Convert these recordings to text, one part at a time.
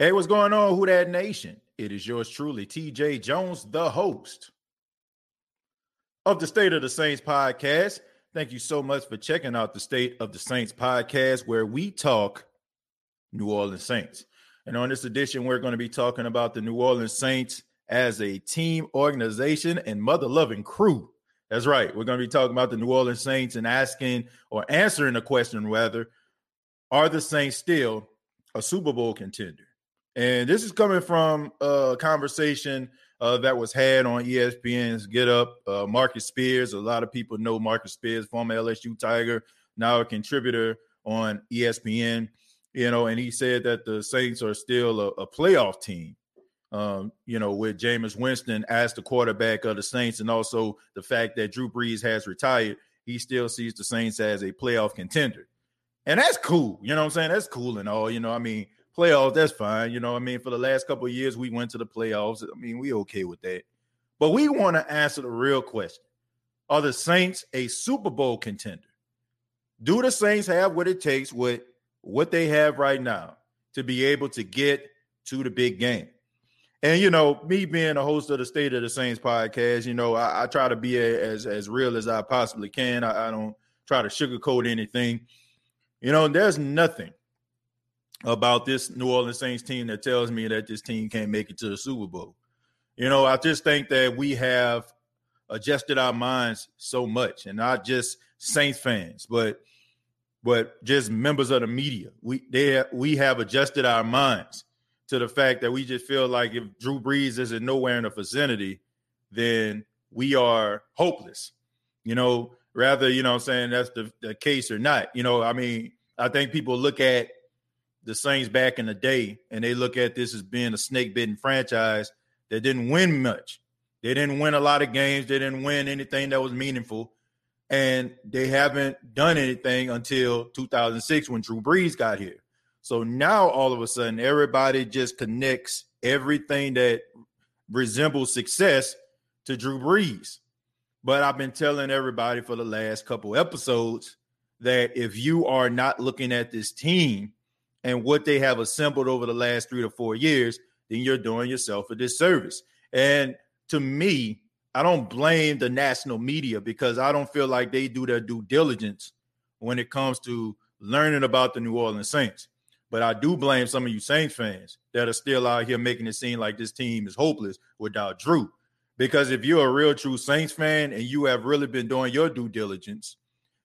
Hey, what's going on, Who Dat Nation? It is yours truly, TJ Jones, the host of the State of the Saints podcast. Thank you so much for checking out the State of the Saints podcast, where we talk New Orleans Saints. And on this edition, we're going to be talking about the New Orleans Saints as a team, organization, and mother loving crew. That's right. We're going to be talking about the New Orleans Saints and asking or answering the question whether are the Saints still a Super Bowl contender? And this is coming from a conversation uh, that was had on ESPN's Get Up. Uh, Marcus Spears, a lot of people know Marcus Spears, former LSU Tiger, now a contributor on ESPN. You know, and he said that the Saints are still a, a playoff team. Um, you know, with Jameis Winston as the quarterback of the Saints, and also the fact that Drew Brees has retired, he still sees the Saints as a playoff contender. And that's cool. You know what I'm saying? That's cool and all. You know, I mean, playoffs, that's fine. You know, I mean, for the last couple years, we went to the playoffs. I mean, we okay with that. But we want to answer the real question: Are the Saints a Super Bowl contender? Do the Saints have what it takes with what they have right now to be able to get to the big game? And you know, me being a host of the State of the Saints podcast, you know, I, I try to be a, as as real as I possibly can. I, I don't try to sugarcoat anything. You know, there's nothing about this New Orleans Saints team that tells me that this team can't make it to the Super Bowl. You know, I just think that we have adjusted our minds so much, and not just Saints fans, but but just members of the media. We they we have adjusted our minds to the fact that we just feel like if Drew Brees isn't nowhere in the vicinity, then we are hopeless. You know, rather, you know I'm saying that's the, the case or not. You know, I mean, I think people look at the Saints back in the day, and they look at this as being a snake bitten franchise that didn't win much. They didn't win a lot of games. They didn't win anything that was meaningful. And they haven't done anything until 2006 when Drew Brees got here. So now all of a sudden, everybody just connects everything that resembles success to Drew Brees. But I've been telling everybody for the last couple episodes that if you are not looking at this team and what they have assembled over the last three to four years, then you're doing yourself a disservice. And to me, I don't blame the national media because I don't feel like they do their due diligence when it comes to learning about the New Orleans Saints. But I do blame some of you Saints fans that are still out here making it seem like this team is hopeless without Drew. Because if you're a real true Saints fan and you have really been doing your due diligence,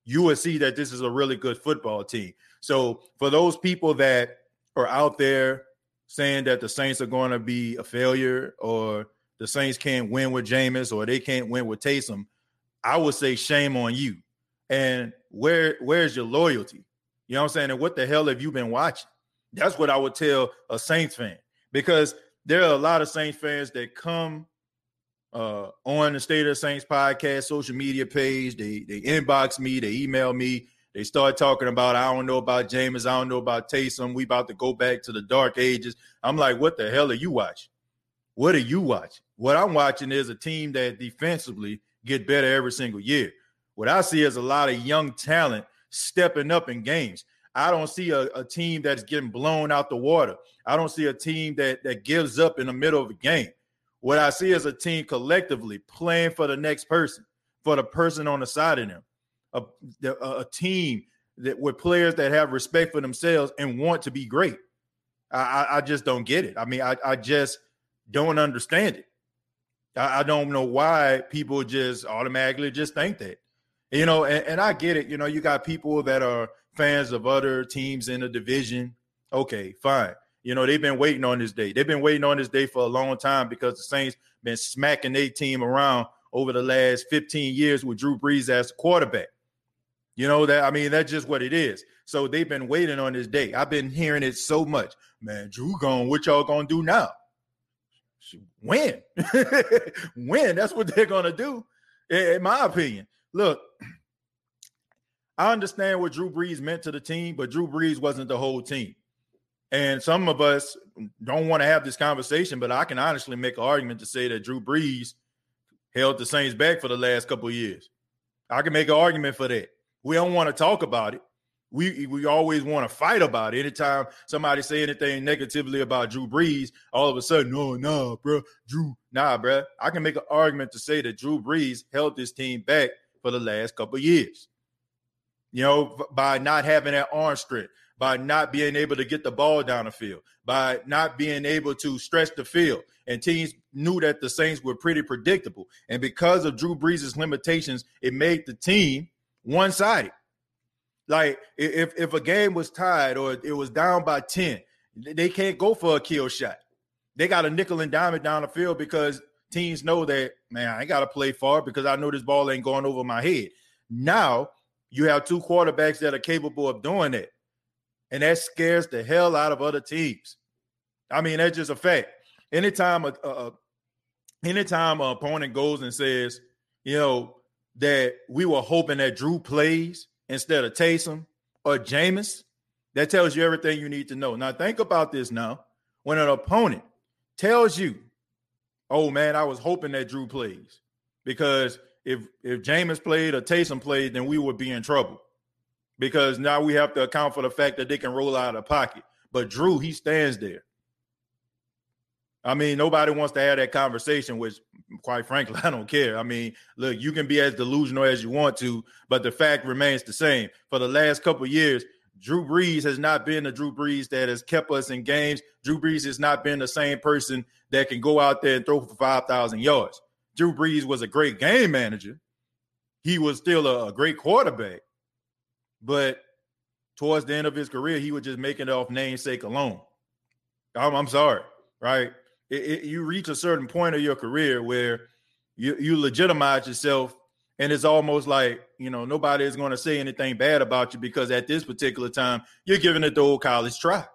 you will see that this is a really good football team. So for those people that are out there saying that the Saints are going to be a failure or the Saints can't win with Jameis or they can't win with Taysom, I would say shame on you. And where where's your loyalty? You know what I'm saying? And what the hell have you been watching? That's what I would tell a Saints fan because there are a lot of Saints fans that come uh, on the State of the Saints podcast social media page. They they inbox me, they email me, they start talking about I don't know about Jameis, I don't know about Taysom. We about to go back to the dark ages. I'm like, what the hell are you watching? What are you watching? What I'm watching is a team that defensively get better every single year. What I see is a lot of young talent stepping up in games. I don't see a, a team that's getting blown out the water. I don't see a team that that gives up in the middle of a game. What I see is a team collectively playing for the next person, for the person on the side of them, a, a, team that with players that have respect for themselves and want to be great. I, I just don't get it. I mean, I, I just don't understand it. I, I, don't know why people just automatically just think that. You know, and, and I get it. You know, you got people that are fans of other teams in the division. Okay, fine. You know, they've been waiting on this day. They've been waiting on this day for a long time because the Saints been smacking their team around over the last 15 years with Drew Brees as quarterback. You know that I mean that's just what it is. So they've been waiting on this day. I've been hearing it so much. Man, Drew gone. What y'all gonna do now? Win, win. That's what they're gonna do, in my opinion. Look, I understand what Drew Brees meant to the team, but Drew Brees wasn't the whole team. And some of us don't want to have this conversation, but I can honestly make an argument to say that Drew Brees held the Saints back for the last couple years. I can make an argument for that. We don't want to talk about it. We we always want to fight about it. Anytime somebody say anything negatively about Drew Brees, all of a sudden, no, no, bro, Drew, nah, bro. I can make an argument to say that Drew Brees held this team back for the last couple years. You know, by not having that arm strength, by not being able to get the ball down the field, by not being able to stretch the field. And teams knew that the Saints were pretty predictable. And because of Drew Brees' limitations, it made the team one sided. Like if if a game was tied or it was down by 10, they can't go for a kill shot. They got a nickel and it down the field because teams know that, man, I got to play far because I know this ball ain't going over my head. Now you have two quarterbacks that are capable of doing it and that scares the hell out of other teams. I mean, that's just a fact. Anytime a, a anytime an opponent goes and says, you know, that we were hoping that Drew plays instead of Taysom or Jameis, that tells you everything you need to know. Now think about this now. When an opponent tells you, oh man, I was hoping that Drew plays, because if if Jameis played or Taysom played, then we would be in trouble because now we have to account for the fact that they can roll out of the pocket. But Drew, he stands there. I mean, nobody wants to have that conversation, which, quite frankly, I don't care. I mean, look, you can be as delusional as you want to, but the fact remains the same. For the last couple years, Drew Brees has not been the Drew Brees that has kept us in games. Drew Brees has not been the same person that can go out there and throw for 5,000 yards. Drew Brees was a great game manager. He was still a, a great quarterback. But towards the end of his career, he was just making it off namesake alone. I'm, I'm sorry, right? It, it, you reach a certain point of your career where you, you legitimize yourself, and it's almost like you know nobody is going to say anything bad about you because at this particular time you're giving it the old college try.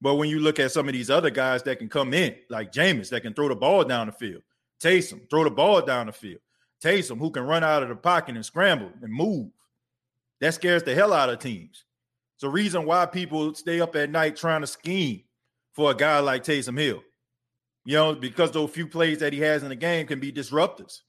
But when you look at some of these other guys that can come in, like Jameis, that can throw the ball down the field, Taysom, throw the ball down the field, Taysom, who can run out of the pocket and scramble and move. That scares the hell out of teams. It's a reason why people stay up at night trying to scheme for a guy like Taysom Hill. You know, because those few plays that he has in the game can be disruptors.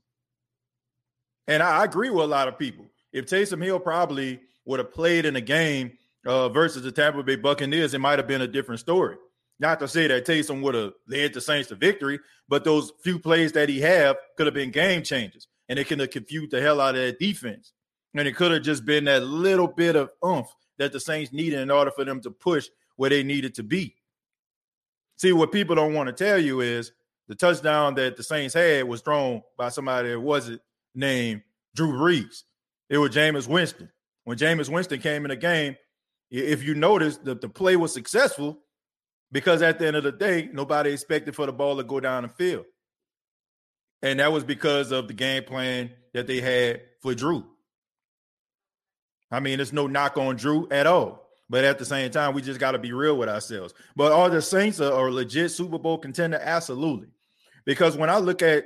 And I, agree with a lot of people. If Taysom Hill probably would have played in a game uh, versus the Tampa Bay Buccaneers, it might have been a different story. Not to say that Taysom would have led the Saints to victory, but those few plays that he have could have been game changers, and it could have confused the hell out of that defense. And it could have just been that little bit of oomph that the Saints needed in order for them to push where they needed to be. See, what people don't want to tell you is The touchdown that the Saints had was thrown by somebody that wasn't named Drew Brees. It was Jameis Winston. When Jameis Winston came in the game, if you notice, the, the play was successful because at the end of the day, nobody expected for the ball to go down the field. And that was because of the game plan that they had for Drew. I mean, it's no knock on Drew at all. But at the same time, we just got to be real with ourselves. But are the Saints a, a legit Super Bowl contender? Absolutely. Because when I look at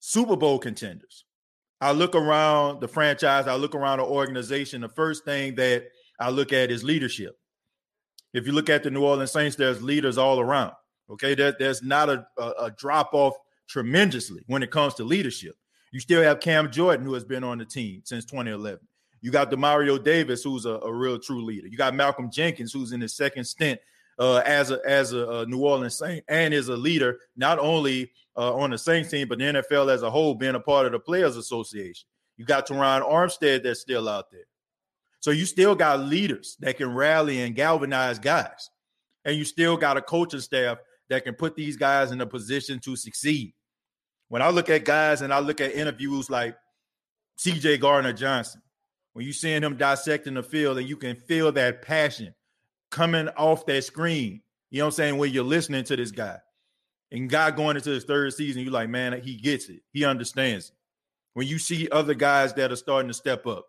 Super Bowl contenders, I look around the franchise, I look around the organization. The first thing that I look at is leadership. If you look at the New Orleans Saints, there's leaders all around. Okay, there, there's not a, a, a drop off tremendously when it comes to leadership. You still have Cam Jordan, who has been on the team since 2011. You got Demario Davis, who's a, a real true leader. You got Malcolm Jenkins, who's in his second stint uh, as a as a, a, New Orleans Saint and is a leader not only uh, on the Saints team but the NFL as a whole, being a part of the Players Association. You got Terron Armstead that's still out there. So you still got leaders that can rally and galvanize guys, and you still got a coaching staff that can put these guys in a position to succeed. When I look at guys and I look at interviews like C.J. Gardner Johnson, when you seeing him dissecting the field and you can feel that passion coming off that screen. You know what I'm saying? When you're listening to this guy. And God going into his third season, you're like, man, he gets it. He understands it. When you see other guys that are starting to step up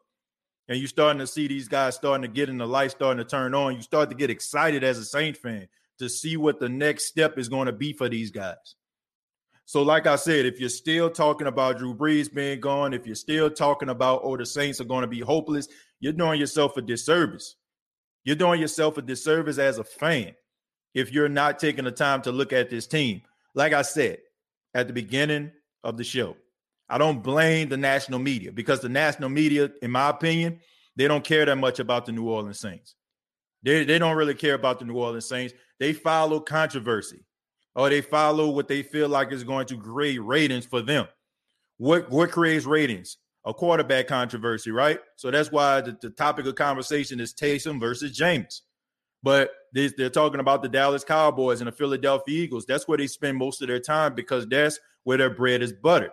and you're starting to see these guys starting to get in the light, starting to turn on, you start to get excited as a Saint fan to see what the next step is going to be for these guys. So, like I said, if you're still talking about Drew Brees being gone, if you're still talking about, oh, the Saints are going to be hopeless, you're doing yourself a disservice. You're doing yourself a disservice as a fan if you're not taking the time to look at this team. Like I said at the beginning of the show, I don't blame the national media because the national media, in my opinion, they don't care that much about the New Orleans Saints. They, they don't really care about the New Orleans Saints. They follow controversy or they follow what they feel like is going to create ratings for them. What what creates ratings? A quarterback controversy, right? So that's why the, the topic of conversation is Taysom versus Jameis. But they, they're talking about the Dallas Cowboys and the Philadelphia Eagles. That's where they spend most of their time because that's where their bread is buttered.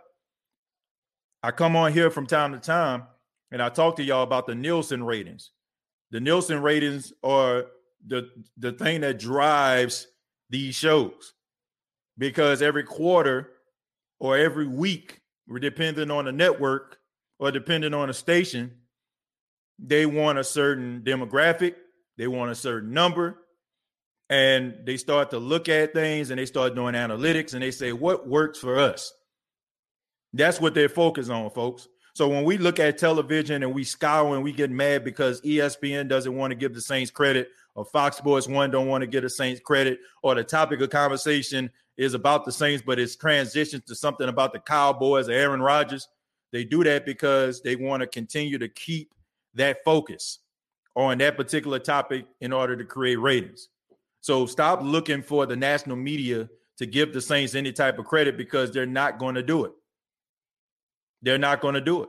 I come on here from time to time and I talk to y'all about the Nielsen ratings. The Nielsen ratings are the the thing that drives these shows because every quarter or every week, we're depending on the network or depending on a station, they want a certain demographic, they want a certain number, and they start to look at things and they start doing analytics and they say, what works for us? That's what they're focused on, folks. So when we look at television and we scowl and we get mad because ESPN doesn't want to give the Saints credit, or Fox Sports One don't want to give the Saints credit, or the topic of conversation is about the Saints, but it's transitioned to something about the Cowboys Aaron Rodgers. They do that because they want to continue to keep that focus on that particular topic in order to create ratings. So stop looking for the national media to give the Saints any type of credit because they're not going to do it. They're not going to do it.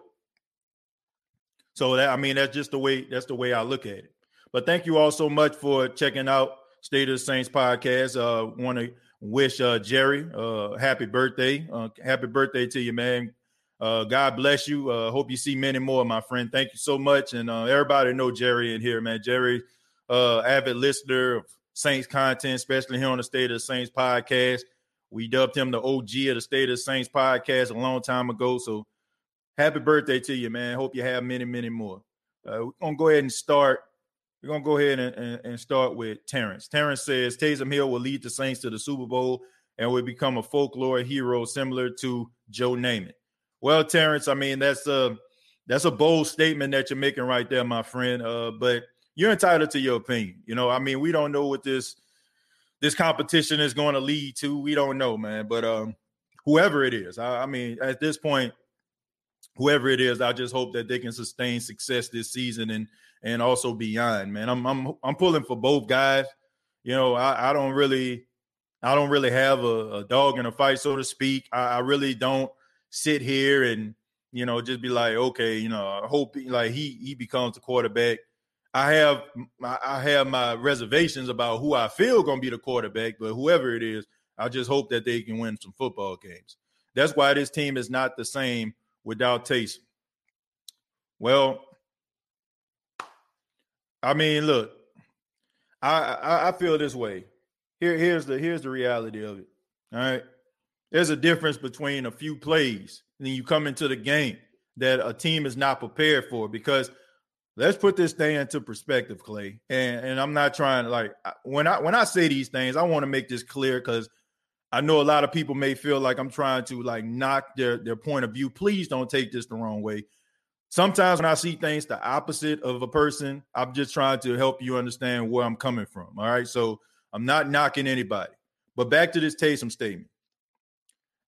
So that I mean that's just the way that's the way I look at it. But thank you all so much for checking out State of the Saints podcast. Uh want to wish uh, Jerry uh, happy birthday. Uh, happy birthday to you, man. Uh, God bless you. Uh, hope you see many more, my friend. Thank you so much. And uh, everybody know Jerry in here, man. Jerry, uh, avid listener of Saints content, especially here on the State of the Saints podcast. We dubbed him the OG of the State of the Saints podcast a long time ago. So happy birthday to you, man. Hope you have many, many more. Uh, we're gonna go ahead and start we're gonna go ahead and, and, and, start with Terrence. Terrence says Taysom Hill will lead the Saints to the Super Bowl and will become a folklore hero similar to Joe Namath. Well, Terrence, I mean that's a that's a bold statement that you're making right there, my friend. Uh, but you're entitled to your opinion. You know, I mean, we don't know what this this competition is going to lead to. We don't know, man. But um, whoever it is, I, I mean, at this point, whoever it is, I just hope that they can sustain success this season and and also beyond. Man, I'm I'm I'm pulling for both guys. You know, I, I don't really I don't really have a, a dog in a fight, so to speak. I, I, really don't sit here and you know just be like, okay, you know, I hope like he he becomes the quarterback. I have I have my reservations about who I feel gonna be the quarterback, but whoever it is, I just hope that they can win some football games. That's why this team is not the same without Taysom. Well, I mean, look, I, I, I feel this way. Here, here's the here's the reality of it. All right. There's a difference between a few plays and then you come into the game that a team is not prepared for because let's put this thing into perspective, Clay. And and I'm not trying to like when I when I say these things, I want to make this clear because I know a lot of people may feel like I'm trying to like knock their their point of view. Please don't take this the wrong way. Sometimes when I see things the opposite of a person, I'm just trying to help you understand where I'm coming from. All right. So I'm not knocking anybody. But back to this Taysom statement.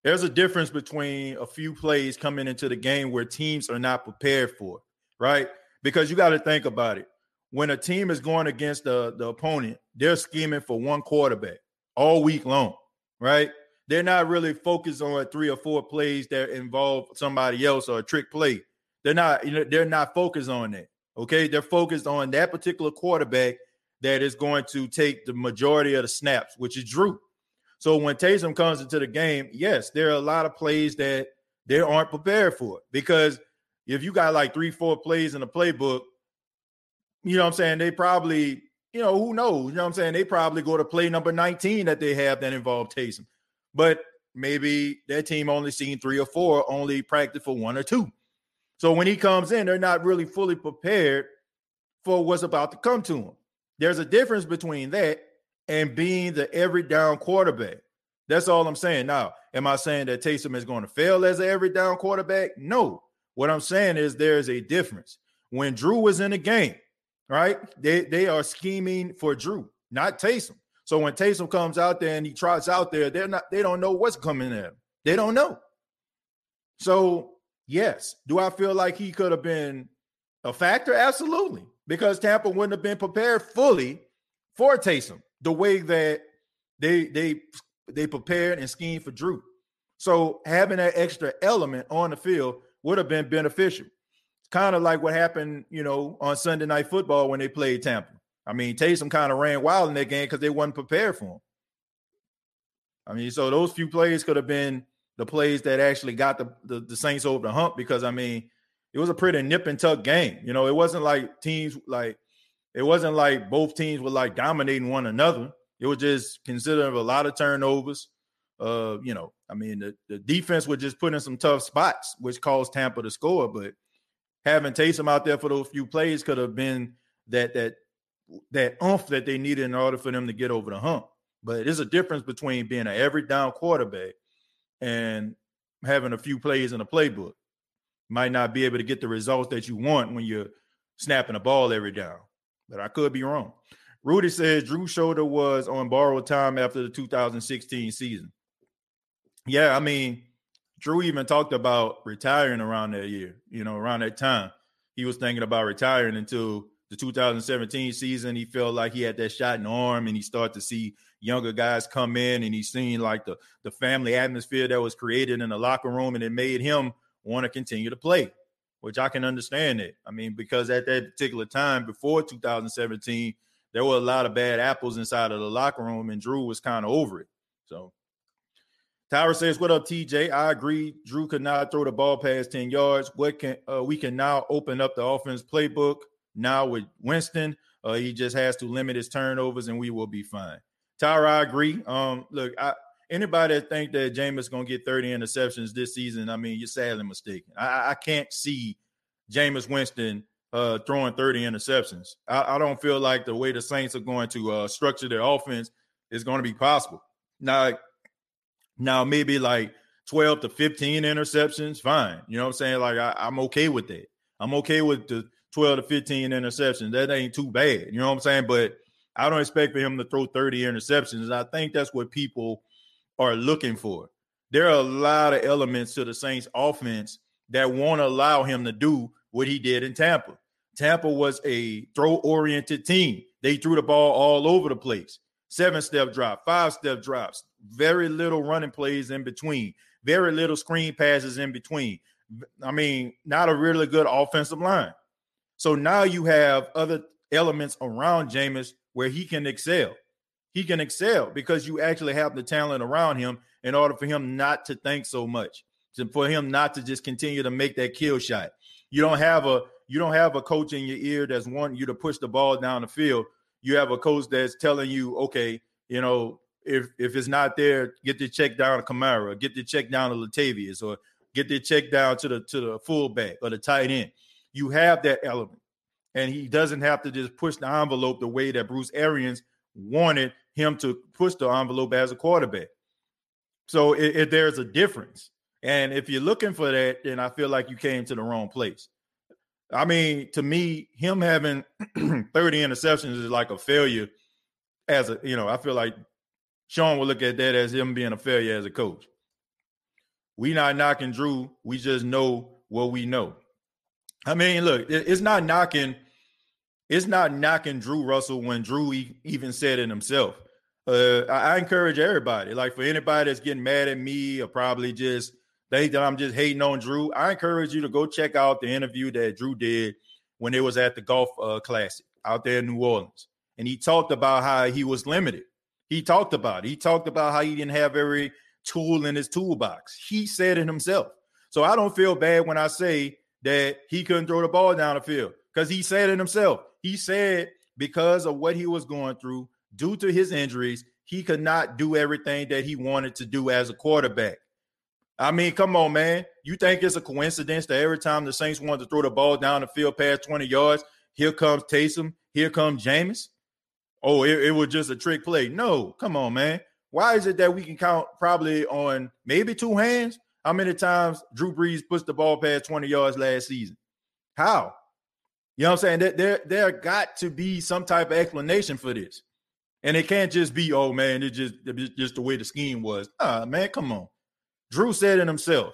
There's a difference between a few plays coming into the game where teams are not prepared for, right? Because you got to think about it. When a team is going against the, the opponent, they're scheming for one quarterback all week long, right? They're not really focused on three or four plays that involve somebody else or a trick play. They're not, you know, they're not focused on that. Okay. They're focused on that particular quarterback that is going to take the majority of the snaps, which is Drew. So when Taysom comes into the game, yes, there are a lot of plays that they aren't prepared for because if you got like three, four plays in the playbook, you know what I'm saying? They probably, you know, who knows? You know what I'm saying? They probably go to play number 19 that they have that involve Taysom. But maybe their team only seen three or four, only practice for one or two. So when he comes in, they're not really fully prepared for what's about to come to them. There's a difference between that and being the every down quarterback. That's all I'm saying. Now, am I saying that Taysom is going to fail as an every down quarterback? No. What I'm saying is there's a difference. When Drew was in the game, right? They they are scheming for Drew, not Taysom. So when Taysom comes out there and he trots out there, they're not they don't know what's coming at him. They don't know. So yes, do I feel like he could have been a factor? Absolutely because Tampa wouldn't have been prepared fully for Taysom the way that they they they prepared and schemed for Drew. So having that extra element on the field would have been beneficial. It's kind of like what happened, you know, on Sunday Night Football when they played Tampa. I mean, Taysom kind of ran wild in that game because they wasn't prepared for him. I mean, so those few plays could have been the plays that actually got the, the, the Saints over the hump because I mean, it was a pretty nip and tuck game. You know, it wasn't like teams like it wasn't like both teams were like dominating one another. It was just considering a lot of turnovers. Uh, you know, I mean, the, the defense was just put in some tough spots, which caused Tampa to score. But having Taysom out there for those few plays could have been that that that oomph that they needed in order for them to get over the hump. But there's a difference between being an every down quarterback and having a few plays in a playbook might not be able to get the results that you want when you're snapping a ball every down. But I could be wrong. Rudy says Drew Shoulder was on borrowed time after the 2016 season. Yeah, I mean, Drew even talked about retiring around that year, you know, around that time. He was thinking about retiring until the 2017 season. He felt like he had that shot in the arm and he started to see younger guys come in and he's seen like the, the family atmosphere that was created in the locker room and it made him – want to continue to play, which I can understand it. I mean, because at that particular time before 2017, there were a lot of bad apples inside of the locker room, and Drew was kind of over it. So Tyra says, "What up, TJ? I agree. Drew could not throw the ball past ten yards. What can uh, we can now open up the offense playbook now with Winston? Uh, he just has to limit his turnovers, and we will be fine." Tyra, I agree. Um, look, I anybody that think that Jameis is gonna get 30 interceptions this season, I mean, you're sadly mistaken. I, I can't see Jameis Winston uh, throwing 30 interceptions. I, I, don't feel like the way the Saints are going to uh, structure their offense is going to be possible. Now, now maybe like 12 to 15 interceptions, fine. You know what I'm saying? Like I, I'm okay with that. I'm okay with the 12 to 15 interceptions. That ain't too bad. You know what I'm saying? But I don't expect for him to throw 30 interceptions. I think that's what people are looking for. There are a lot of elements to the Saints offense that won't allow him to do what he did in Tampa. Tampa was a throw oriented team. They threw the ball all over the place. Seven step drop, five step drops, very little running plays in between, very little screen passes in between. I mean, not a really good offensive line. So now you have other elements around Jameis where he can excel. he can excel because you actually have the talent around him in order for him not to think so much, to, for him not to just continue to make that kill shot. You don't have a you don't have a coach in your ear that's wanting you to push the ball down the field. You have a coach that's telling you, okay, you know, if if it's not there, get the check down to Kamara, get the check down to Latavius, or get the check down to the to the fullback or the tight end. You have that element, and he doesn't have to just push the envelope the way that Bruce Arians wanted him to push the envelope as a quarterback. So there's a difference, and if you're looking for that, then I feel like you came to the wrong place. I mean, to me, him having 30 interceptions is like a failure. As a, you know, I feel like Sean will look at that as him being a failure as a coach. We not knocking Drew. We just know what we know. I mean, look, it's not knocking. It's not knocking Drew Russell when Drew even said it himself. Uh, I, encourage everybody, like for anybody that's getting mad at me or probably just think that I'm just hating on Drew. I encourage you to go check out the interview that Drew did when it was at the golf uh, classic out there in New Orleans, and he talked about how he was limited. He talked about it. He talked about how he didn't have every tool in his toolbox. He said it himself. So I don't feel bad when I say that he couldn't throw the ball down the field because he said it himself. He said because of what he was going through due to his injuries, he could not do everything that he wanted to do as a quarterback. I mean, come on, man. You think it's a coincidence that every time the Saints wanted to throw the ball down the field past 20 yards, here comes Taysom, here comes Jameis? Oh, it, it was just a trick play. No, come on, man. Why is it that we can count probably on maybe two hands how many times Drew Brees pushed the ball past 20 yards last season? How? You know what I'm saying? There, there, there got to be some type of explanation for this. And it can't just be, oh man, it's just, it's just the way the scheme was. Ah, man, come on. Drew said it himself.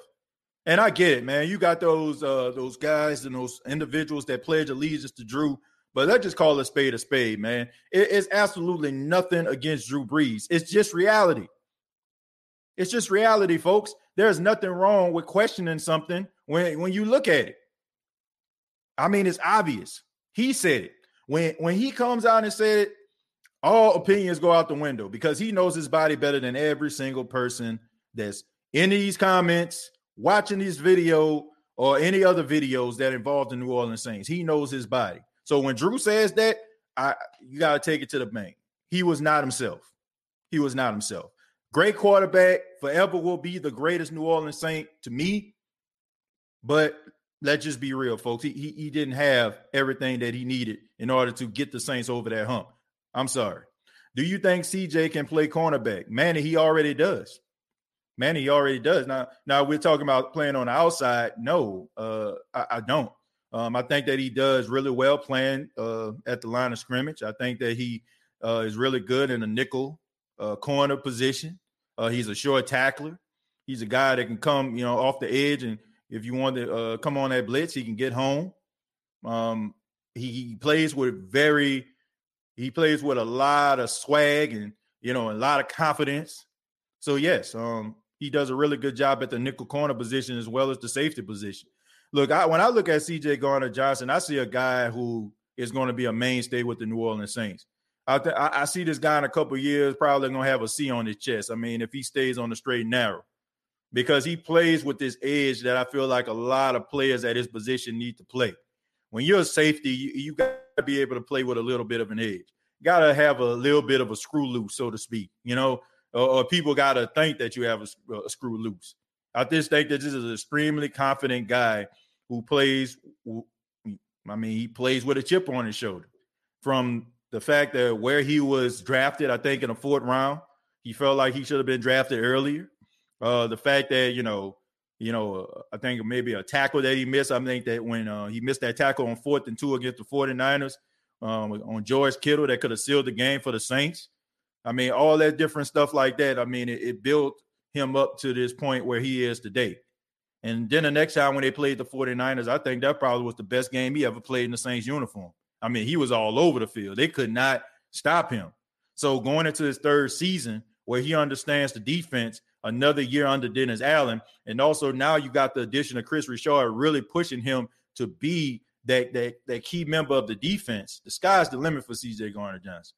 And I get it, man. You got those uh those guys and those individuals that pledge allegiance to Drew but let's just call a spade a spade, man. It is absolutely nothing against Drew Brees. It's just reality. It's just reality, folks. There's nothing wrong with questioning something when, when you look at it. I mean, it's obvious. He said it. When when he comes out and said it, all opinions go out the window because he knows his body better than every single person that's in these comments, watching this video, or any other videos that involve the New Orleans Saints. He knows his body. So when Drew says that, I you got to take it to the bank. He was not himself. He was not himself. Great quarterback, forever will be the greatest New Orleans Saint to me. But let's just be real, folks. He, he, he didn't have everything that he needed in order to get the Saints over that hump. I'm sorry. Do you think CJ can play cornerback? Man, he already does. Man, he already does. Now, now we're talking about playing on the outside. No, uh, I, I don't. Um, I think that he does really well playing uh, at the line of scrimmage. I think that he uh, is really good in a nickel uh, corner position. Uh, he's a short tackler. He's a guy that can come, you know, off the edge, and if you want to uh, come on that blitz, he can get home. Um, he, he, plays with very, he plays with a lot of swag and you know a lot of confidence. So yes, um, he does a really good job at the nickel corner position as well as the safety position look, I, when I look at CJ Gardner Johnson, I see a guy who is going to be a mainstay with the New Orleans Saints. I, th- I see this guy in a couple years probably going to have a C on his chest. I mean, if he stays on the straight and narrow, because he plays with this edge that I feel like a lot of players at his position need to play. When you're a safety, you, you got to be able to play with a little bit of an edge. Got to have a little bit of a screw loose, so to speak. You know, or, or people got to think that you have a, a screw loose. I just think that this is an extremely confident guy who plays. I mean, he plays with a chip on his shoulder. From the fact that where he was drafted, I think in the fourth round, he felt like he should have been drafted earlier. Uh, the fact that you know, you know, I think maybe a tackle that he missed. I think that when uh, he missed that tackle on fourth and two against the 49ers um, on George Kittle, that could have sealed the game for the Saints. I mean, all that different stuff like that. I mean, it, it built him up to this point where he is today. And then the next time when they played the 49ers, I think that probably was the best game he ever played in the Saints uniform. I mean, he was all over the field. They could not stop him. So going into his third season where he understands the defense, another year under Dennis Allen, and also now you got the addition of Kris Richard really pushing him to be that that that key member of the defense. The sky's the limit for CJ Gardner Johnson.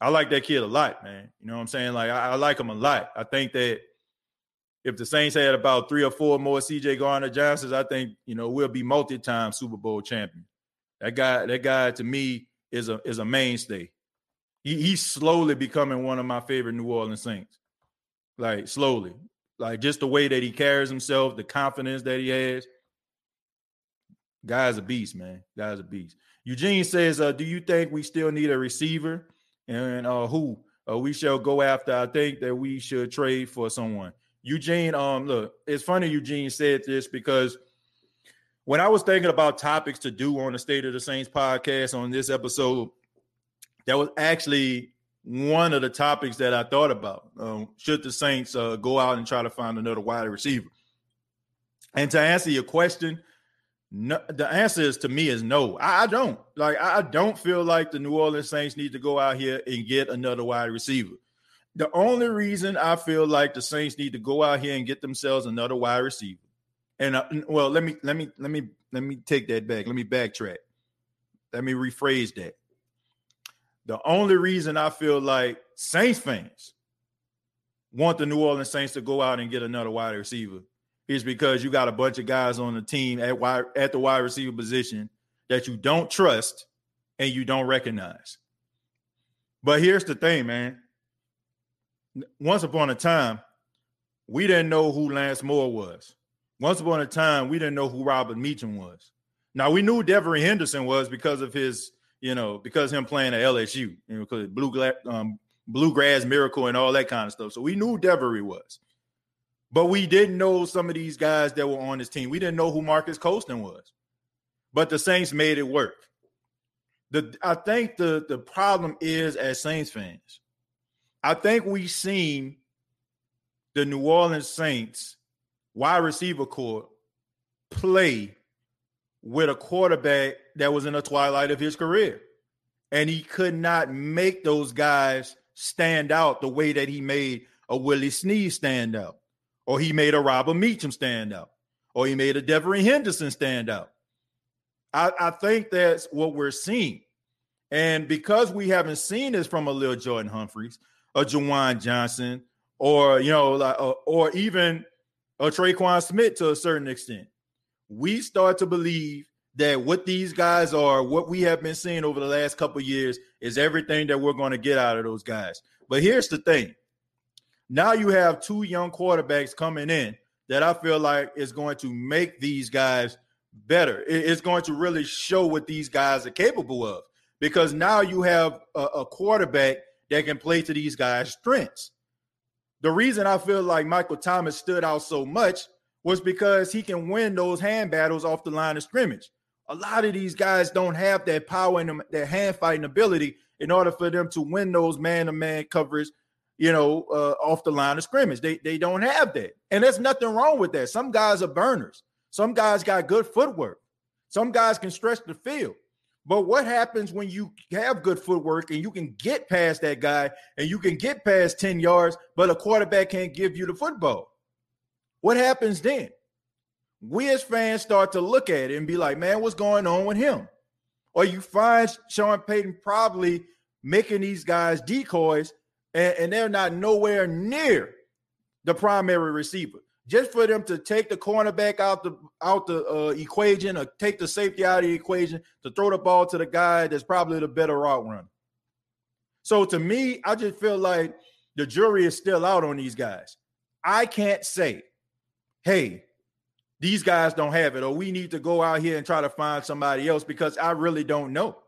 I like that kid a lot, man. You know what I'm saying? Like I, I like him a lot. I think that if the Saints had about three or four more CJ Gardner Johnsons, I think you know we'll be multi-time Super Bowl champion. That guy, that guy to me is a is a mainstay. He, he's slowly becoming one of my favorite New Orleans Saints. Like slowly, like just the way that he carries himself, the confidence that he has. Guy's a beast, man. Guy's a beast. Eugene says, uh, "Do you think we still need a receiver, and uh, who uh, we shall go after? I think that we should trade for someone." Eugene, um, look, it's funny Eugene said this because when I was thinking about topics to do on the State of the Saints podcast on this episode, that was actually one of the topics that I thought about. Um, should the Saints uh, go out and try to find another wide receiver? And to answer your question, no, the answer is to me is no. I, I don't like. I don't feel like the New Orleans Saints need to go out here and get another wide receiver. The only reason I feel like the Saints need to go out here and get themselves another wide receiver, and uh, well, let me let me let me let me take that back. Let me backtrack. Let me rephrase that. The only reason I feel like Saints fans want the New Orleans Saints to go out and get another wide receiver is because you got a bunch of guys on the team at wide at the wide receiver position that you don't trust and you don't recognize. But here's the thing, man. Once upon a time, we didn't know who Lance Moore was. Once upon a time, we didn't know who Robert Meacham was. Now we knew Devery Henderson was because of his you know, because him playing at LSU, you know, because blue um, bluegrass miracle and all that kind of stuff. So we knew Devery was, but we didn't know some of these guys that were on his team. We didn't know who Marques Colston was, but the Saints made it work. The I think the the problem is as Saints fans, I think we've seen the New Orleans Saints wide receiver corps play with a quarterback that was in the twilight of his career. And he could not make those guys stand out the way that he made a Willie Snead stand out, or he made a Robert Meacham stand out, or he made a Devery Henderson stand out. I, I think that's what we're seeing. And because we haven't seen this from a Lil Jordan Humphreys, a Juwan Johnson, or you know, like, or, or even a Tre'Quan Smith to a certain extent, we start to believe that what these guys are, what we have been seeing over the last couple years, is everything that we're going to get out of those guys. But here's the thing: now you have two young quarterbacks coming in that I feel like is going to make these guys better. It's going to really show what these guys are capable of because now you have a, a quarterback that can play to these guys' strengths. The reason I feel like Michael Thomas stood out so much was because he can win those hand battles off the line of scrimmage. A lot of these guys don't have that power and that hand fighting ability in order for them to win those man to man coverage, you know, uh, off the line of scrimmage. They, they don't have that. And there's nothing wrong with that. Some guys are burners, some guys got good footwork, some guys can stretch the field. But what happens when you have good footwork and you can get past that guy and you can get past 10 yards, but a quarterback can't give you the football? What happens then? We as fans start to look at it and be like, man, what's going on with him? Or you find Sean Payton probably making these guys decoys and, and they're not nowhere near the primary receiver. Just for them to take the cornerback out the out the uh, equation or take the safety out of the equation to throw the ball to the guy that's probably the better route runner. So to me, I just feel like the jury is still out on these guys. I can't say hey, these guys don't have it, or we need to go out here and try to find somebody else because I really don't know.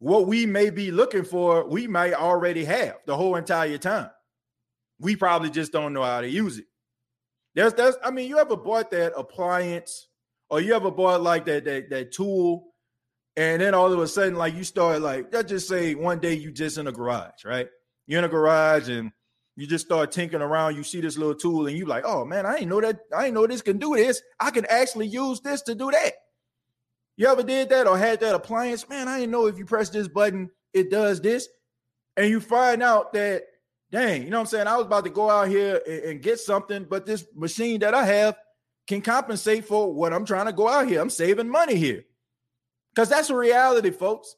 What we may be looking for, we might already have the whole entire time. We probably just don't know how to use it. There's, there's, I mean, you ever bought that appliance, or you ever bought like that that that tool, and then all of a sudden, like you start like, let's just say one day you just in a garage, right? You're in a garage and you just start tinkering around, you see this little tool, and you like, oh man, I didn't know that. I didn't know this can do this. I can actually use this to do that. You ever did that or had that appliance? Man, I didn't know if you press this button, it does this. And you find out that, dang, you know what I'm saying? I was about to go out here and, and get something, but this machine that I have can compensate for what I'm trying to go out here. I'm saving money here. Because that's a reality, folks.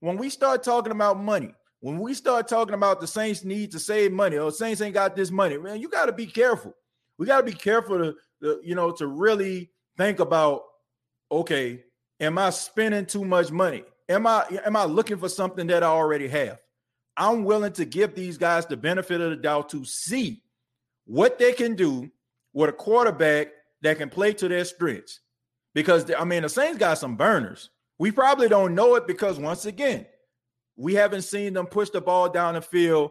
When we start talking about money, when we start talking about the Saints need to save money or Saints ain't got this money, man, you got to be careful. We got to be careful to, to, you know, to really think about, okay, am I spending too much money? Am I am I looking for something that I already have? I'm willing to give these guys the benefit of the doubt to see what they can do with a quarterback that can play to their strengths. Because I mean, the Saints got some burners. We probably don't know it because once again, we haven't seen them push the ball down the field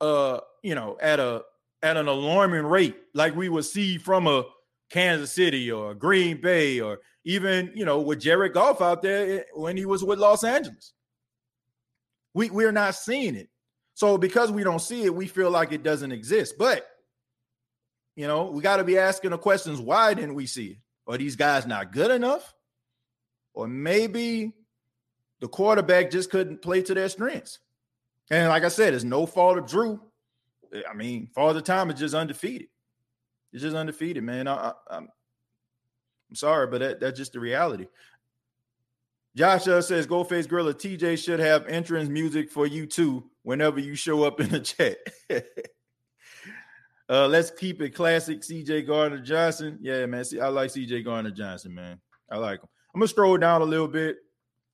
uh, you know, at a at an alarming rate like we would see from a Kansas City or Green Bay or even, you know, with Jared Goff out there when he was with Los Angeles. We we're not seeing it. So because we don't see it, we feel like it doesn't exist. But you know, we got to be asking the questions why didn't we see it? Are these guys not good enough? Or maybe the quarterback just couldn't play to their strengths. And like I said, it's no fault of Drew. I mean, Father Time is just undefeated. It's just undefeated, man. I, am I'm sorry, but that, that's just the reality. Joshua says, Goldface Gorilla, TJ should have entrance music for you too whenever you show up in the chat. uh, let's keep it classic. CJ Gardner Johnson. Yeah, man. See, I like CJ Gardner Johnson, man. I like him. I'm gonna scroll down a little bit.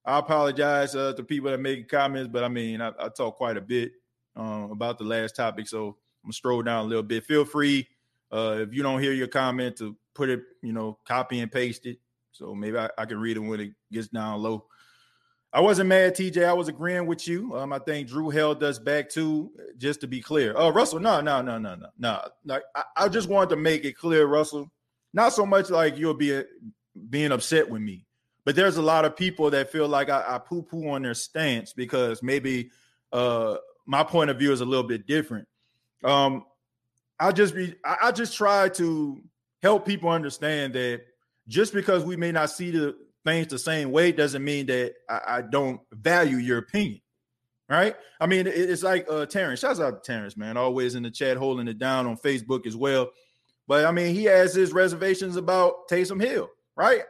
I apologize uh, to people that make comments, but I mean, I, I talk quite a bit um, about the last topic, so I'm gonna scroll down a little bit. Feel free uh, if you don't hear your comment to put it, you know, copy and paste it. So maybe I, I can read it when it gets down low. I wasn't mad, TJ. I was agreeing with you. Um, I think Drew held us back too, just to be clear. Uh, Russell, no, no, no, no, no, no. Like I, I, just wanted to make it clear, Russell. Not so much like you'll be being upset with me, but there's a lot of people that feel like I, I poo-poo on their stance because maybe uh, my point of view is a little bit different. Um, I just be I, I just try to help people understand that just because we may not see the things the same way doesn't mean that I, I don't value your opinion. Right? I mean, it, it's like uh Terrence. Shouts out to Terrence, man. Always in the chat, holding it down on Facebook as well. But I mean, he has his reservations about Taysom Hill, right?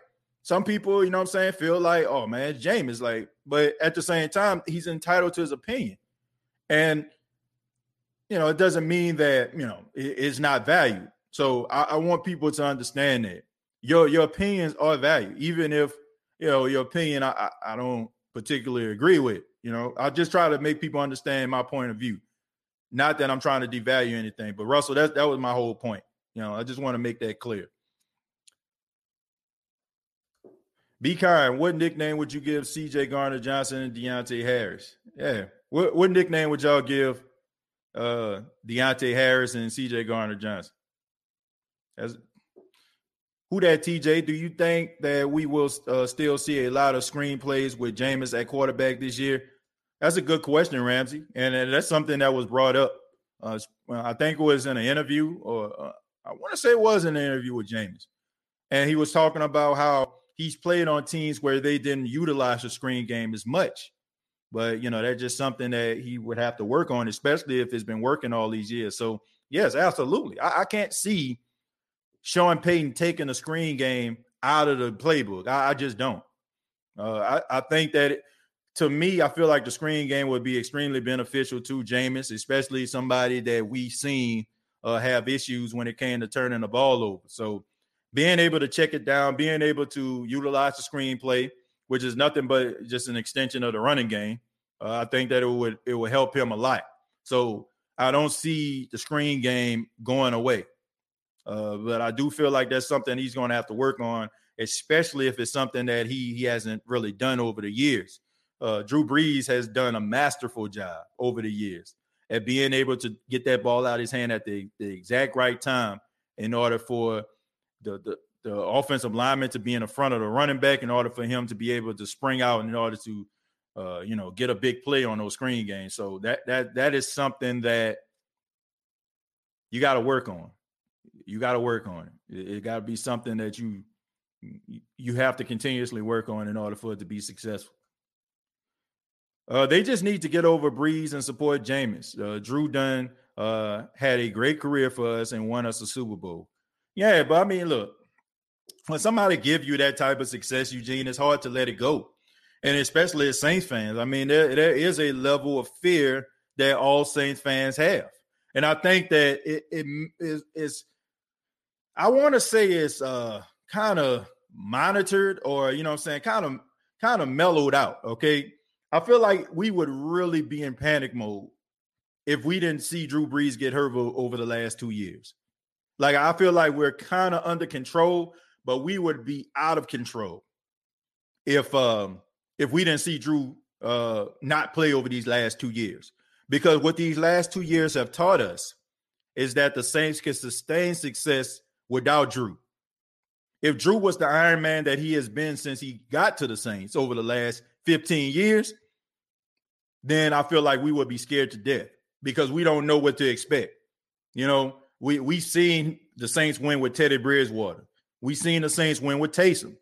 Some people, you know what I'm saying, feel like, oh man, James like, but at the same time, he's entitled to his opinion. And you know, it doesn't mean that, you know, it, it's not valued. So I, I want people to understand that your your opinions are valued, even if you know your opinion I, I, I don't particularly agree with. You know, I just try to make people understand my point of view. Not that I'm trying to devalue anything, but Russell, that that was my whole point. You know, I just want to make that clear. Be kind. What nickname would you give CJ Gardner Johnson and Deonte Harris? Yeah. What what nickname would y'all give uh Deonte Harris and CJ Gardner Johnson? As who that TJ? Do you think that we will uh, still see a lot of screenplays with Jameis at quarterback this year? That's a good question, Ramsey, and, that's something that was brought up. Uh, I think it was in an interview, or uh, I want to say it was an interview with Jameis, and he was talking about how he's played on teams where they didn't utilize the screen game as much. But you know, that's just something that he would have to work on, especially if it's been working all these years. So yes, absolutely. I, I can't see Sean Payton taking the screen game out of the playbook. I, I just don't. Uh, I, I, think that it, to me, I feel like the screen game would be extremely beneficial to Jameis, especially somebody that we've seen uh, have issues when it came to turning the ball over. So being able to check it down, being able to utilize the screenplay, which is nothing but just an extension of the running game, uh, I think that it would it would help him a lot. So I don't see the screen game going away. Uh, but I do feel like that's something he's going to have to work on, especially if it's something that he he hasn't really done over the years. Uh, Drew Brees has done a masterful job over the years at being able to get that ball out of his hand at the, the exact right time in order for the, the the offensive lineman to be in the front of the running back in order for him to be able to spring out in order to uh, you know get a big play on those screen games. So that that that is something that you got to work on you got to work on it. It, it got to be something that you you have to continuously work on in order for it to be successful. Uh, they just need to get over Brees and support Jameis. Uh, Drew Dunn uh, had a great career for us and won us a Super Bowl. Yeah, but I mean, look, when somebody give you that type of success, Eugene, it's hard to let it go. and especially as Saints fans. I mean, there, there is a level of fear that all Saints fans have, and I think that it, it is, I want to say it's uh, kind of monitored, or you know, I'm saying kind of kind of mellowed out. Okay, I feel like we would really be in panic mode if we didn't see Drew Brees get hurt over the last two years. Like I feel like we're kind of under control, but we would be out of control if um if we didn't see Drew uh not play over these last two years. Because what these last two years have taught us is that the Saints can sustain success without Drew. If Drew was the Iron Man that he has been since he got to the Saints over the last 15 years, then I feel like we would be scared to death because we don't know what to expect. You know, we we seen the Saints win with Teddy Bridgewater. We seen the Saints win with Taysom.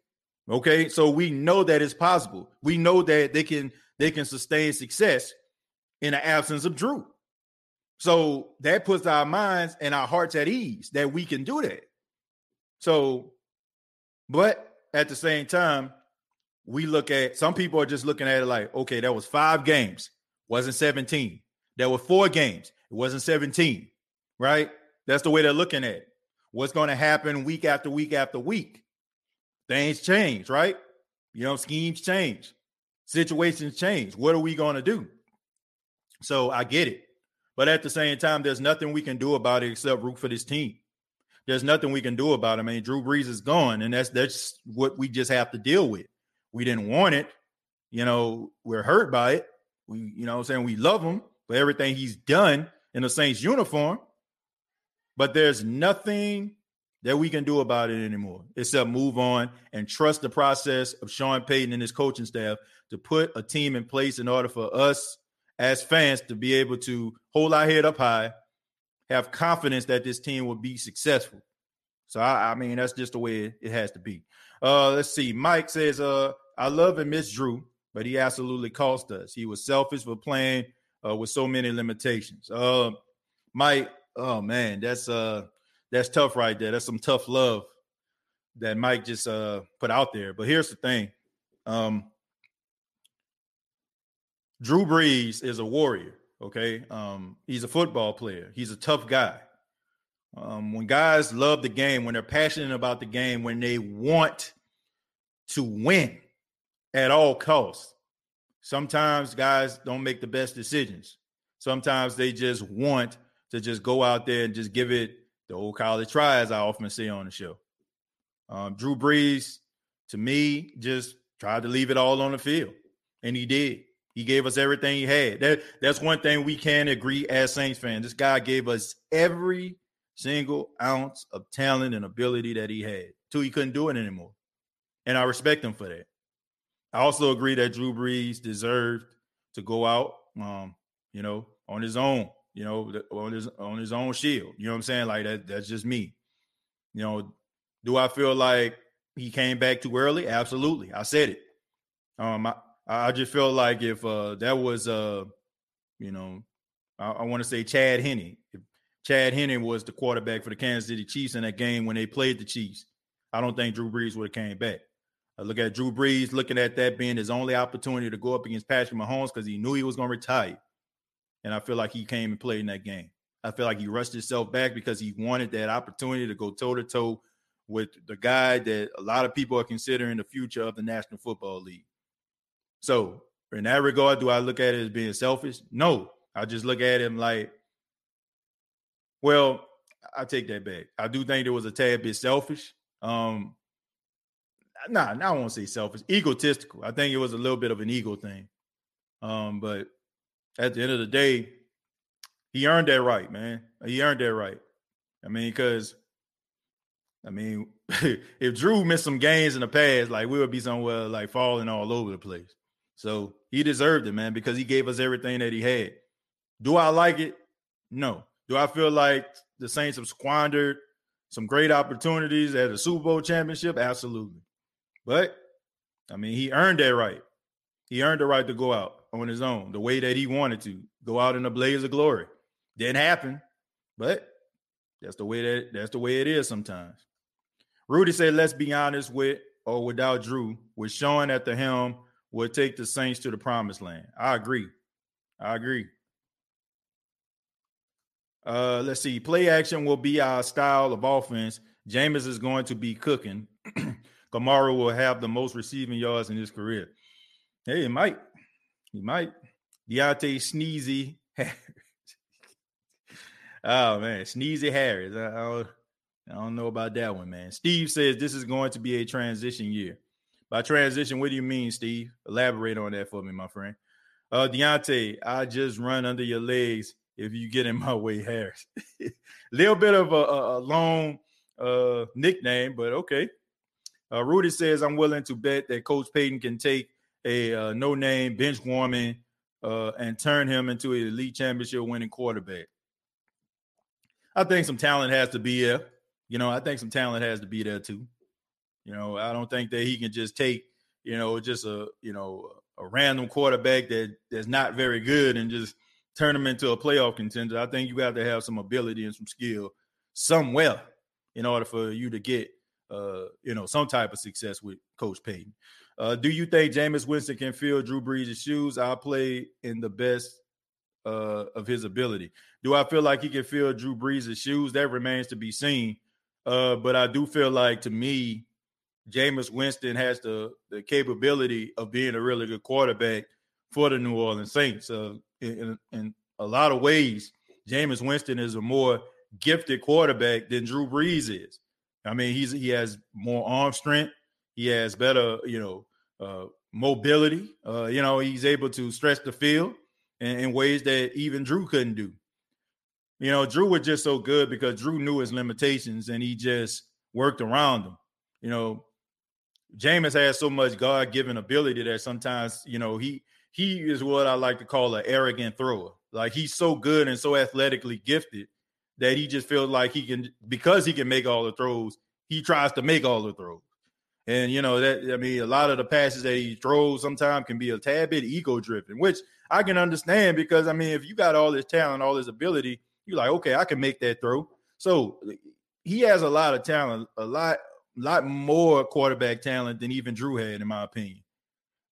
Okay, so we know that it's possible. We know that they can they can sustain success in the absence of Drew. So that puts our minds and our hearts at ease that we can do that. So, but at the same time, we look at some people are just looking at it like, okay, that was five games, wasn't 17. There were four games, it wasn't 17, right? That's the way they're looking at it. What's going to happen week after week after week? Things change, right? You know, schemes change, situations change. What are we going to do? So I get it. But at the same time, there's nothing we can do about it except root for this team. There's nothing we can do about it. I mean, Drew Brees is gone, and that's that's what we just have to deal with. We didn't want it. You know, we're hurt by it. We, you know I'm saying? We love him for everything he's done in the Saints uniform. But there's nothing that we can do about it anymore except move on and trust the process of Sean Payton and his coaching staff to put a team in place in order for us as fans to be able to hold our head up high, have confidence that this team will be successful. So I, I mean that's just the way it has to be. Uh, let's see. Mike says, uh, I love and miss Drew, but he absolutely cost us. He was selfish for playing uh, with so many limitations. Uh, Mike, Oh man, that's uh that's tough right there. That's some tough love that Mike just uh put out there. But here's the thing. Um Drew Brees is a warrior, okay? Um he's a football player. He's a tough guy. Um when guys love the game, when they're passionate about the game, when they want to win at all costs. Sometimes guys don't make the best decisions. Sometimes they just want to just go out there and just give it the old college try, as I often say on the show. Um, Drew Brees, to me, just tried to leave it all on the field, and he did. He gave us everything he had. That that's one thing we can agree as Saints fans. This guy gave us every single ounce of talent and ability that he had till he couldn't do it anymore. And I respect him for that. I also agree that Drew Brees deserved to go out, um, you know, on his own you know, on his on his own shield. You know what I'm saying? Like that. That's just me. You know, do I feel like he came back too early? Absolutely. I said it. Um, I, I just feel like if uh that was uh, you know, I, I want to say Chad Henne. If Chad Henne was the quarterback for the Kansas City Chiefs in that game when they played the Chiefs, I don't think Drew Brees would have came back. I look at Drew Brees looking at that being his only opportunity to go up against Patrick Mahomes because he knew he was going to retire. And I feel like he came and played in that game. I feel like he rushed himself back because he wanted that opportunity to go toe to toe with the guy that a lot of people are considering the future of the National Football League. So, in that regard, do I look at it as being selfish? No. I just look at him like, well, I take that back. I do think it was a tad bit selfish. Um, nah, I won't say selfish, egotistical. I think it was a little bit of an ego thing. Um, but at the end of the day, he earned that right, man. He earned that right. I mean, because I mean, if Drew missed some games in the past, like we would be somewhere like falling all over the place. So he deserved it, man, because he gave us everything that he had. Do I like it? No. Do I feel like the Saints have squandered some great opportunities at a Super Bowl championship? Absolutely. But I mean, he earned that right. He earned the right to go out on his own, the way that he wanted to go out in a blaze of glory. Didn't happen, but that's the way that that's the way it is sometimes. Rudy said, "Let's be honest with or without Drew, with Sean at the helm, would take the Saints to the promised land. I agree. I agree. Uh, let's see. Play action will be our style of offense. Jameis is going to be cooking. Kamara will have the most receiving yards in his career. Hey, he might. He might. Deonte Sneezy. oh man, Sneezy Harris. I, I, don't, I don't know about that one, man. Steve says this is going to be a transition year. By transition, what do you mean, Steve? Elaborate on that for me, my friend. Uh, Deonte, I just run under your legs if you get in my way, Harris. Little bit of a, a, a long uh, nickname, but okay. Uh, Rudy says I'm willing to bet that Coach Payton can take a uh, no-name bench warming uh, and turn him into an elite championship winning quarterback. I think some talent has to be there. You know, I think some talent has to be there too. You know, I don't think that he can just take, you know, just a, you know, a random quarterback that that's not very good and just turn him into a playoff contender. I think you have to have some ability and some skill somewhere in order for you to get uh, you know, some type of success with Coach Payton. Uh, do you think Jameis Winston can fill Drew Brees' shoes? I play in the best uh, of his ability. Do I feel like he can fill Drew Brees' shoes? That remains to be seen. Uh, but I do feel like to me, Jameis Winston has the the capability of being a really good quarterback for the New Orleans Saints. Uh, in, in a lot of ways, Jameis Winston is a more gifted quarterback than Drew Brees is. I mean, he's he has more arm strength. He has better, you know, uh, mobility. Uh, you know, he's able to stretch the field in, in, ways that even Drew couldn't do. You know, Drew was just so good because Drew knew his limitations and he just worked around them. You know, Jameis has so much God-given ability that sometimes, you know, he he is what I like to call an arrogant thrower. Like he's so good and so athletically gifted that he just feels like he can because he can make all the throws, he tries to make all the throws. And you know that I mean a lot of the passes that he throws sometimes can be a tad bit ego driven, which I can understand because I mean if you got all this talent, all this ability, you're like, okay, I can make that throw. So he has a lot of talent, a lot, lot more quarterback talent than even Drew had, in my opinion.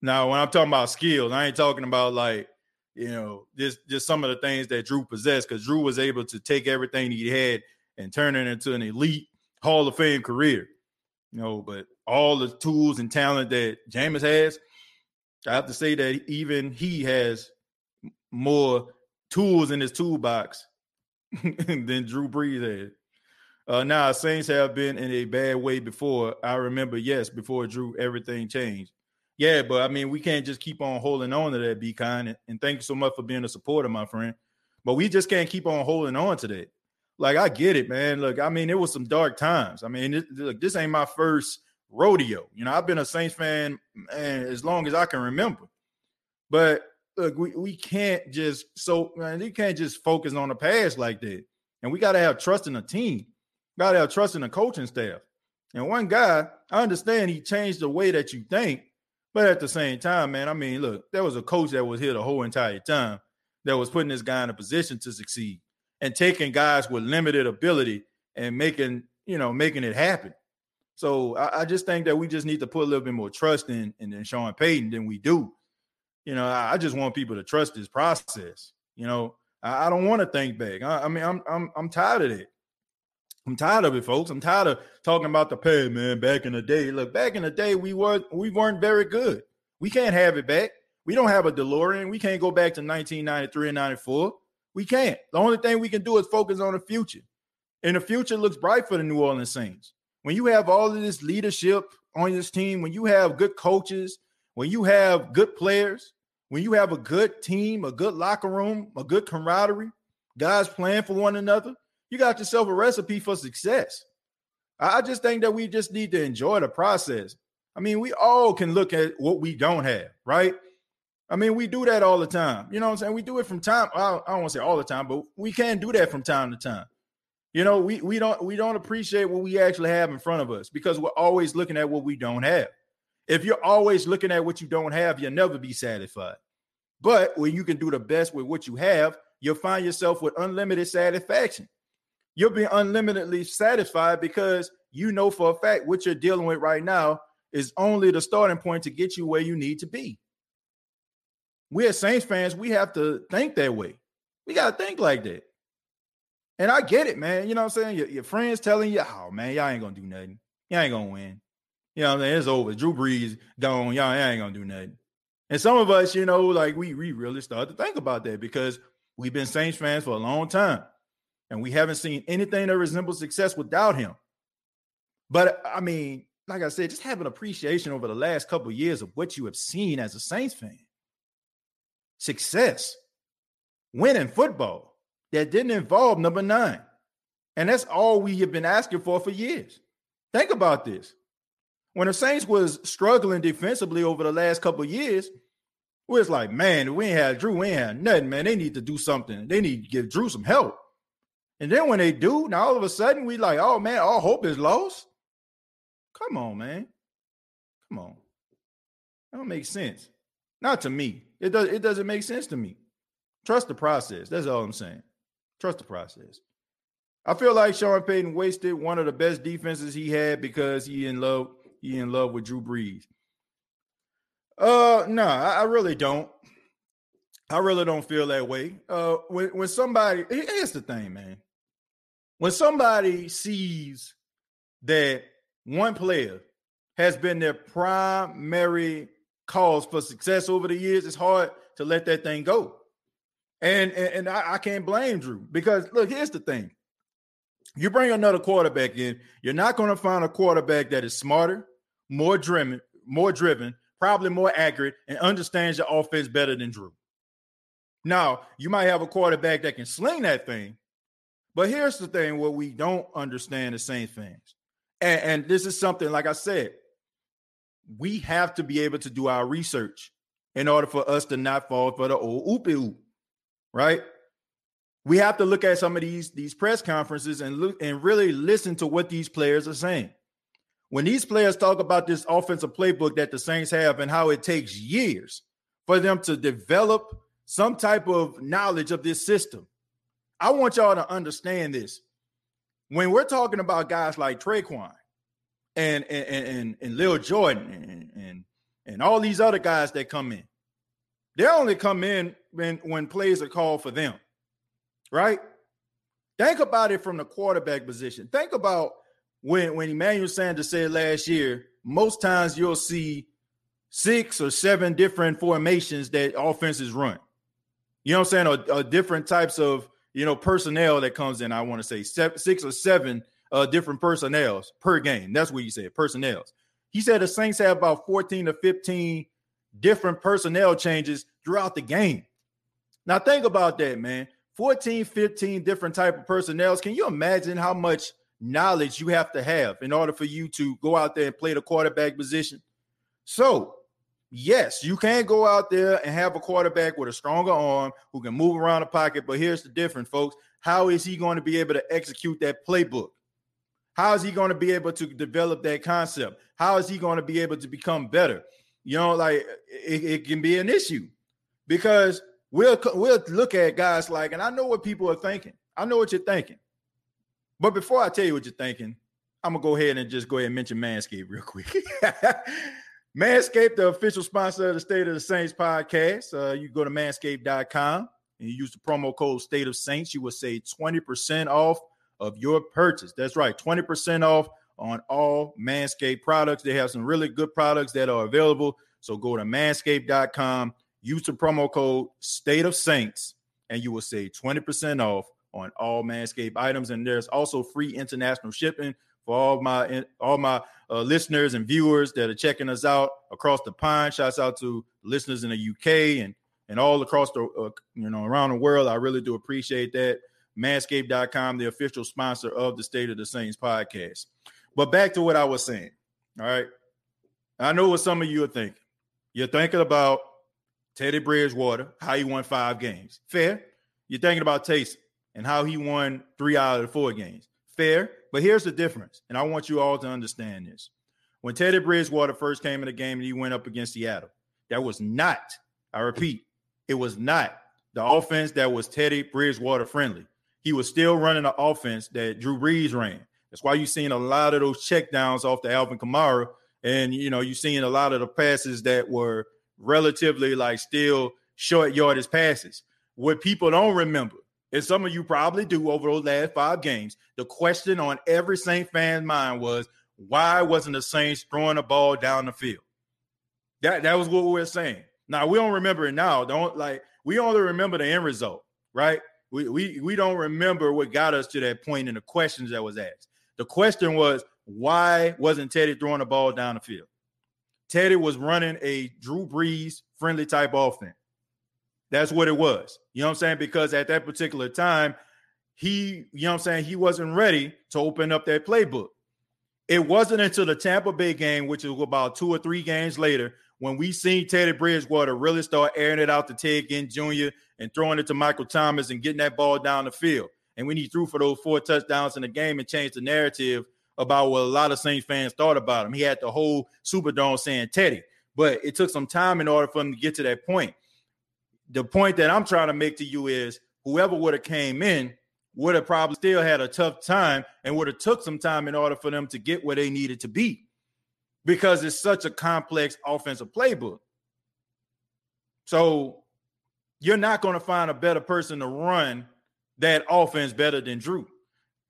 Now, when I'm talking about skills, I ain't talking about like you know, just just some of the things that Drew possessed because Drew was able to take everything he had and turn it into an elite Hall of Fame career. You know, but all the tools and talent that Jameis has, I have to say that even he has more tools in his toolbox than Drew Brees had. Uh, now, Saints have been in a bad way before. I remember, yes, before Drew, everything changed. Yeah, but I mean, we can't just keep on holding on to that. Be kind, and, thank you so much for being a supporter, my friend. But we just can't keep on holding on to that. Like I get it, man. Look, I mean, it was some dark times. I mean, it, look, this ain't my first rodeo. You know, I've been a Saints fan man, as long as I can remember. But look, we, we can't just so man, you can't just focus on the past like that. And we got to have trust in the team. Got to have trust in the coaching staff. And one guy, I understand he changed the way that you think, but at the same time, man, I mean, look, there was a coach that was here the whole entire time that was putting this guy in a position to succeed and taking guys with limited ability and making, you know, making it happen. So I, I just think that we just need to put a little bit more trust in, in, in Sean Payton than we do. You know, I, I, just want people to trust this process. You know, I, I don't want to think back. I, mean, I'm I'm I'm tired of it. I'm tired of it, folks. I'm tired of talking about the pay, man. Back in the day, look, back in the day, we were we weren't very good. We can't have it back. We don't have a DeLorean. We can't go back to 1993 and 94. We can't. The only thing we can do is focus on the future. And the future looks bright for the New Orleans Saints. When you have all of this leadership on this team, when you have good coaches, when you have good players, when you have a good team, a good locker room, a good camaraderie, guys playing for one another, you got yourself a recipe for success. I just think that we just need to enjoy the process. I mean, we all can look at what we don't have, right? I mean, we do that all the time. You know what I'm saying? We do it from time. I don't want to say all the time, but we can do that from time to time. You know, we we don't we don't appreciate what we actually have in front of us because we're always looking at what we don't have. If you're always looking at what you don't have, you'll never be satisfied. But when you can do the best with what you have, you'll find yourself with unlimited satisfaction you'll be unlimitedly satisfied because you know for a fact what you're dealing with right now is only the starting point to get you where you need to be. we as Saints fans, we have to think that way. We got to think like that. And I get it, man. You know what I'm saying? Your, your friends telling you, oh, man, y'all ain't to do nothing. Y'all ain't to win. You know what I'm saying? It's over. Drew Brees gone. Y'all ain't going to do nothing. And some of us, you know, like we, we really start to think about that because we've been Saints fans for a long time and we haven't seen anything that resembles success without him. But I mean, like I said, just have an appreciation over the last couple of years of what you have seen as a Saints fan. Success, winning football that didn't involve number nine. And that's all we have been asking for for years. Think about this. When the Saints was struggling defensively over the last couple years, we was like, man, we ain't had Drew, we ain't had nothing, man. They need to do something. They need to give Drew some help. And then when they do, now all of a sudden we like, oh man, all hope is lost. Come on, man. Come on. That don't make sense. Not to me. It does it doesn't make sense to me. Trust the process. That's all I'm saying. Trust the process. I feel like Sean Payton wasted one of the best defenses he had because he in love he in love with Drew Brees. Uh no, nah, I, I really don't. I really don't feel that way. Uh when when somebody here's the thing, man. When somebody sees that one player has been their primary cause for success over the years, it's hard to let that thing go. And and, and I, I can't blame Drew because look, here's the thing. You bring another quarterback in, you're not going to find a quarterback that is smarter, more driven, more driven, probably more accurate, and understands your offense better than Drew. Now, you might have a quarterback that can sling that thing, but here's the thing what we don't understand the same things. And, and this is something, like I said, we have to be able to do our research in order for us to not fall for the old oopie oop, right? We have to look at some of these these press conferences and look and really listen to what these players are saying. When these players talk about this offensive playbook that the Saints have and how it takes years for them to develop some type of knowledge of this system, I want y'all to understand this. When we're talking about guys like Tre'Quan and and and, and Lil Jordan and, and and all these other guys that come in, they only come in when when plays are called for them right? Think about it from the quarterback position. Think about when when Emmanuel Sanders said last year, most times you'll see six or seven different formations that offenses run. You know what I'm saying? Or, or different types of you know personnel that comes in. I want to say seven, six or seven uh, different personnels per game. That's what you said, personnels. He said the Saints have about 14 to 15 different personnel changes throughout the game. Now think about that, man. 14, 15 different type of personnels. Can you imagine how much knowledge you have to have in order for you to go out there and play the quarterback position? So, yes, you can go out there and have a quarterback with a stronger arm who can move around the pocket. But here's the difference, folks. How is he going to be able to execute that playbook? How is he going to be able to develop that concept? How is he going to be able to become better? You know, like it, it can be an issue because we'll we'll look at guys like, and I know what people are thinking. I know what you're thinking. But before I tell you what you're thinking, I'm gonna go ahead and just go ahead and mention Manscaped real quick. Manscaped, the official sponsor of the State of the Saints podcast. Uh, you go to manscaped.com and you use the promo code State of Saints. You will save 20% off of your purchase. That's right, 20% off on all Manscaped products. They have some really good products that are available. So go to manscaped.com Use the promo code State of Saints, and you will save 20% off on all Manscaped items. And there's also free international shipping for all my all my uh, listeners and viewers that are checking us out across the pond. Shouts out to listeners in the UK and and all across the uh, you know around the world. I really do appreciate that. Manscaped.com, the official sponsor of the State of the Saints podcast. But back to what I was saying. All right. I know what some of you are thinking. You're thinking about Teddy Bridgewater, how he won five games. Fair. You're thinking about Taysom and how he won three out of the four games. Fair. But here's the difference. And I want you all to understand this. When Teddy Bridgewater first came in the game and he went up against Seattle, that was not, I repeat, it was not the offense that was Teddy Bridgewater friendly. He was still running the offense that Drew Brees ran. That's why you're seeing a lot of those checkdowns off the Alvin Kamara. And, you know, you're seeing a lot of the passes that were relatively like still short yardage passes. What people don't remember, and some of you probably do over those last five games, the question on every Saint fan's mind was, why wasn't the Saints throwing the ball down the field? That that was what we were saying. Now we don't remember it now. Don't like we only remember the end result, right? We we we don't remember what got us to that point in the questions that was asked. The question was, why wasn't Teddy throwing the ball down the field? Teddy was running a Drew Brees friendly type offense. That's what it was. You know what I'm saying? Because at that particular time, he, you know what I'm saying, he wasn't ready to open up that playbook. It wasn't until the Tampa Bay game, which was about two or three games later, when we seen Teddy Bridgewater really start airing it out to Ted Ginn Jr. and throwing it to Michael Thomas and getting that ball down the field. And when he threw for those four touchdowns in the game and changed the narrative about what a lot of Saints fans thought about him, he had the whole Superdome saying Teddy. But it took some time in order for him to get to that point. The point that I'm trying to make to you is whoever would have came in would have probably still had a tough time and would have took some time in order for them to get where they needed to be because it's such a complex offensive playbook. So you're not going to find a better person to run that offense better than Drew.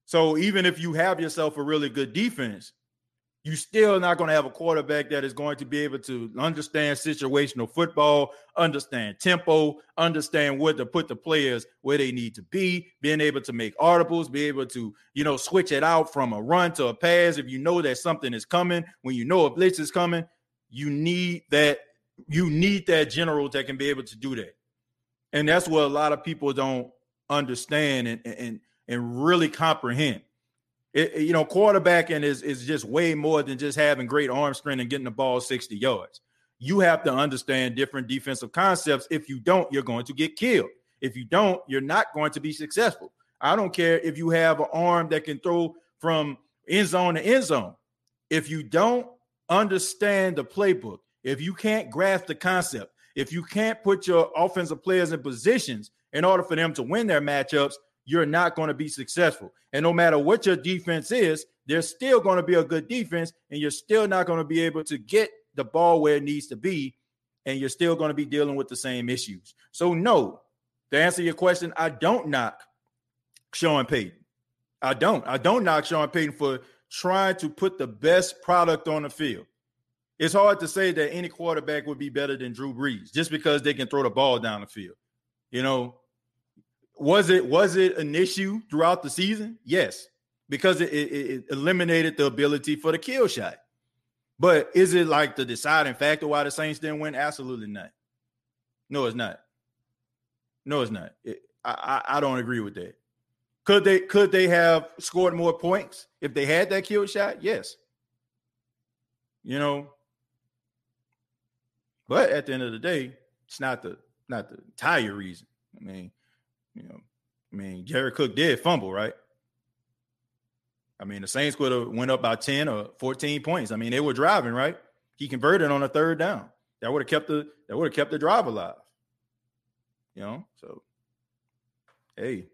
So even if you have yourself a really good defense, you still not going to have a quarterback that is going to be able to understand situational football, understand tempo, understand where to put the players where they need to be, being able to make audibles, be able to, you know, switch it out from a run to a pass. If you know that something is coming, when you know a blitz is coming, you need that, you need that general that can be able to do that. And that's what a lot of people don't understand and and and really comprehend it, you know, quarterbacking is is just way more than just having great arm strength and getting the ball 60 yards. You have to understand different defensive concepts. If you don't, you're going to get killed. If you don't, you're not going to be successful. I don't care if you have an arm that can throw from end zone to end zone. If you don't understand the playbook, if you can't grasp the concept, if you can't put your offensive players in positions in order for them to win their matchups, you're not going to be successful. And no matter what your defense is, there's still going to be a good defense, and you're still not going to be able to get the ball where it needs to be, and you're still going to be dealing with the same issues. So, no, to answer your question, I don't knock Sean Payton. I don't. I don't knock Sean Payton for trying to put the best product on the field. It's hard to say that any quarterback would be better than Drew Brees just because they can throw the ball down the field. You know, was it was it an issue throughout the season? Yes, because it, it, it, eliminated the ability for the kill shot. But is it like the deciding factor why the Saints didn't win? Absolutely not. No, it's not. No, it's not. It, I, I, I don't agree with that. Could they could they have scored more points if they had that kill shot? Yes. You know, but at the end of the day, it's not the not the entire reason. I mean, you know, I mean, Jared Cook did fumble, right? I mean, the Saints could have went up by 10 or 14 points. I mean, they were driving, right? He converted on a third down. That would have kept the that would have kept the drive alive. You know, so hey.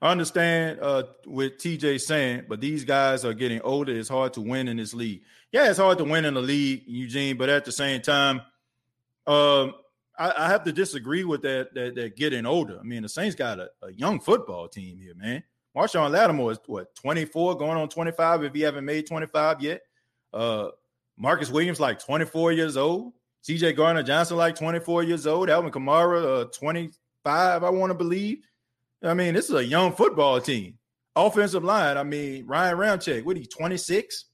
I understand uh what TJ saying, but these guys are getting older. It's hard to win in this league. Yeah, it's hard to win in the league, Eugene, but at the same time, um, I, I, have to disagree with that, that that getting older. I mean, the Saints got a, a young football team here, man. Marshon Lattimore is what 24, going on 25 if he haven't made 25 yet. Uh Marcus Williams like 24 years old. CJ Gardner Johnson like 24 years old. Alvin Kamara uh, 25, I want to believe. I mean, this is a young football team. Offensive line, I mean, Ryan Ramczyk, what he 26?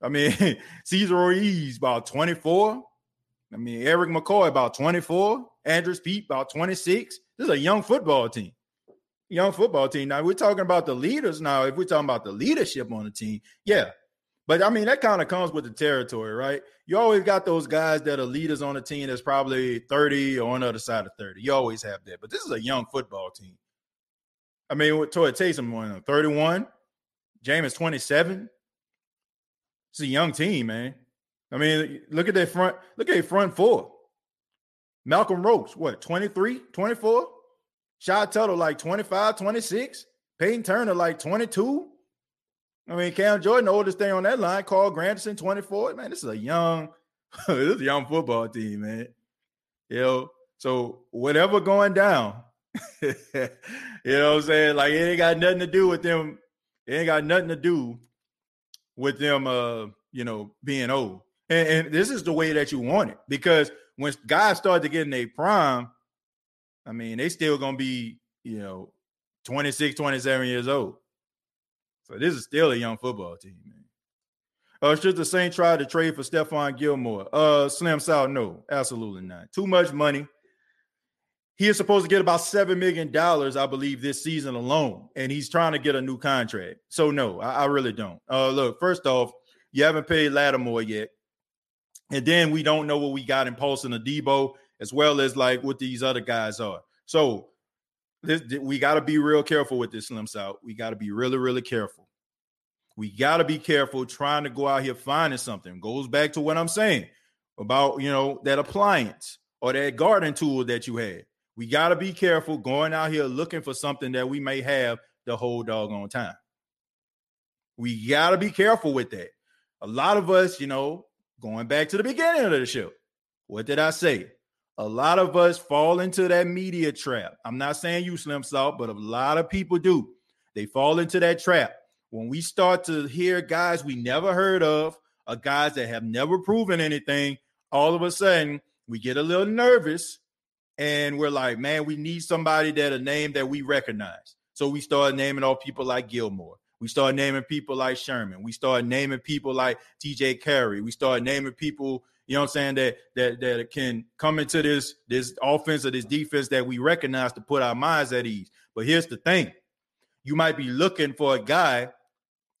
I mean, Cesar Ruiz about 24. I mean, Erik McCoy about 24, Andrus Peat about 26. This is a young football team. Young football team. Now we're talking about the leaders. Now, if we're talking about the leadership on the team, yeah. But I mean, that kind of comes with the territory, right? You always got those guys that are leaders on the team that's probably 30 or on the other side of 30. You always have that. But this is a young football team. I mean, with Toy Taysom 31, Jameis 27. It's a young team, man. I mean, look at their front, look at their front four. Malcolm Roach, what, 23, 24? Shy Tuttle, like 25, 26. Peyton Turner, like 22. I mean, Cam Jordan, the oldest thing on that line, Carl Granderson, 24. Man, this is a young, this is a young football team, man. You know, So whatever going down, you know what I'm saying? Like it ain't got nothing to do with them. It ain't got nothing to do with them uh, you know, being old. And, and this is the way that you want it because when guys start to get in their prime, I mean, they still gonna be, you know, 26, 27 years old. So this is still a young football team, man. Uh, should the Saints try to trade for Stephon Gilmore? Uh, Slim South, no, absolutely not. Too much money. He is supposed to get about seven million dollars, I believe, this season alone, and he's trying to get a new contract. So no, I, I really don't. Uh, look, first off, you haven't paid Lattimore yet, and then we don't know what we got in Paulson Adebo, as well as like what these other guys are. So this, we got to be real careful with this Slim out. We got to be really, really careful. We got to be careful trying to go out here finding something. Goes back to what I'm saying about you know that appliance or that garden tool that you had. We got to be careful going out here looking for something that we may have the whole doggone time. We got to be careful with that. A lot of us, you know, going back to the beginning of the show, what did I say? A lot of us fall into that media trap. I'm not saying you, Slim Salt, but a lot of people do. They fall into that trap. When we start to hear guys we never heard of, or guys that have never proven anything, all of a sudden we get a little nervous and we're like, man, we need somebody that a name that we recognize. So we start naming all people like Gilmore. We start naming people like Sherman. We start naming people like TJ Carrie. We start naming people, you know what I'm saying, that that that can come into this this offense or this defense that we recognize to put our minds at ease. But here's the thing. You might be looking for a guy,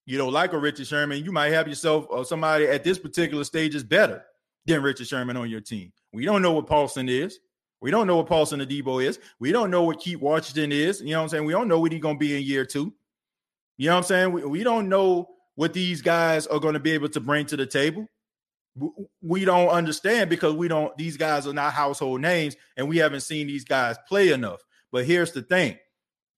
you know, like a Richard Sherman. You might have yourself or somebody at this particular stage is better than Richard Sherman on your team. We don't know what Paulson is. We don't know what Paulson Adebo is. We don't know what Keith Washington is. You know what I'm saying? We don't know what he's going to be in year two. You know what I'm saying? We, we don't know what these guys are going to be able to bring to the table. We don't understand because we don't, these guys are not household names and we haven't seen these guys play enough. But here's the thing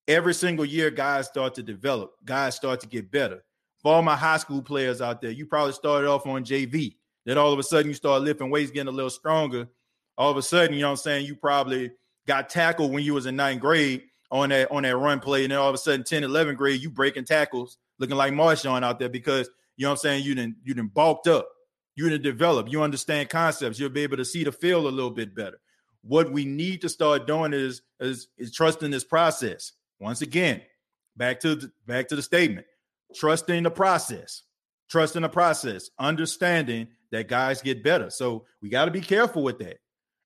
every single year, guys start to develop, guys start to get better. For all my high school players out there, you probably started off on JV. Then all of a sudden, you start lifting weights, getting a little stronger all of a sudden, you know what I'm saying, you probably got tackled when you was in ninth grade on that on that run play, and then all of a sudden, 10, 11 grade, you breaking tackles, looking like Marshawn out there because you know what I'm saying, you didn't you didn't bulked up, you didn't develop, you understand concepts, you'll be able to see the field a little bit better. What we need to start doing is is, is trusting this process. Once again, back to the, back to the statement, trusting the process, trusting the process, understanding that guys get better. So we got to be careful with that.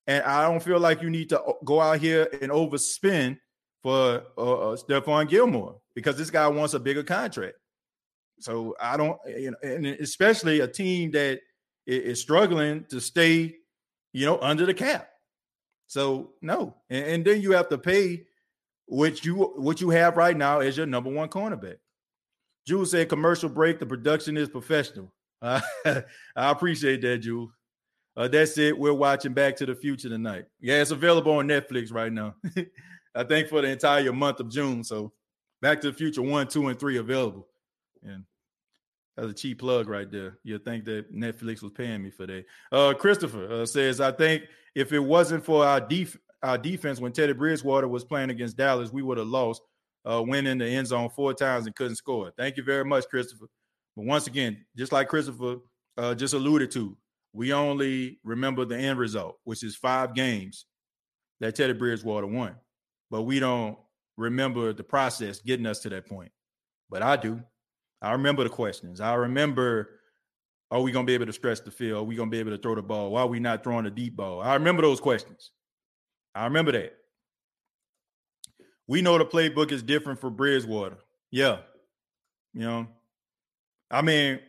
And I don't feel like you need to uh, go out here and overspend for uh, uh, Stephon Gilmore because this guy wants a bigger contract. So I don't, eh, you know, and especially a team that is struggling to stay, you know, under the cap. So no, and, and then you have to pay what you what you have right now as your number one cornerback. Jules said, "Commercial break. The production is professional." Uh, I appreciate that, Jules. Uh, that's it. We're watching Back to the Future tonight. Yeah, it's available on Netflix right now. I think for the entire month of June. So Back to the Future one, two, and three available. And that's a cheap plug right there. You'd think that Netflix was paying me for that. Uh, Christopher uh, says, I think if it wasn't for our def- our defense when Teddy Bridgewater was playing against Dallas, we would have lost, uh, went in the end zone four times and couldn't score. Thank you very much, Christopher. But once again, just like Christopher uh, just alluded to, we only remember the end result, which is five games that Teddy Bridgewater won. But we don't remember the process getting us to that point. But I do. I remember the questions. I remember, are we going to be able to stretch the field? Are we going to be able to throw the ball? Why are we not throwing a deep ball? I remember those questions. I remember that. We know the playbook is different for Bridgewater. Yeah. You know, I mean,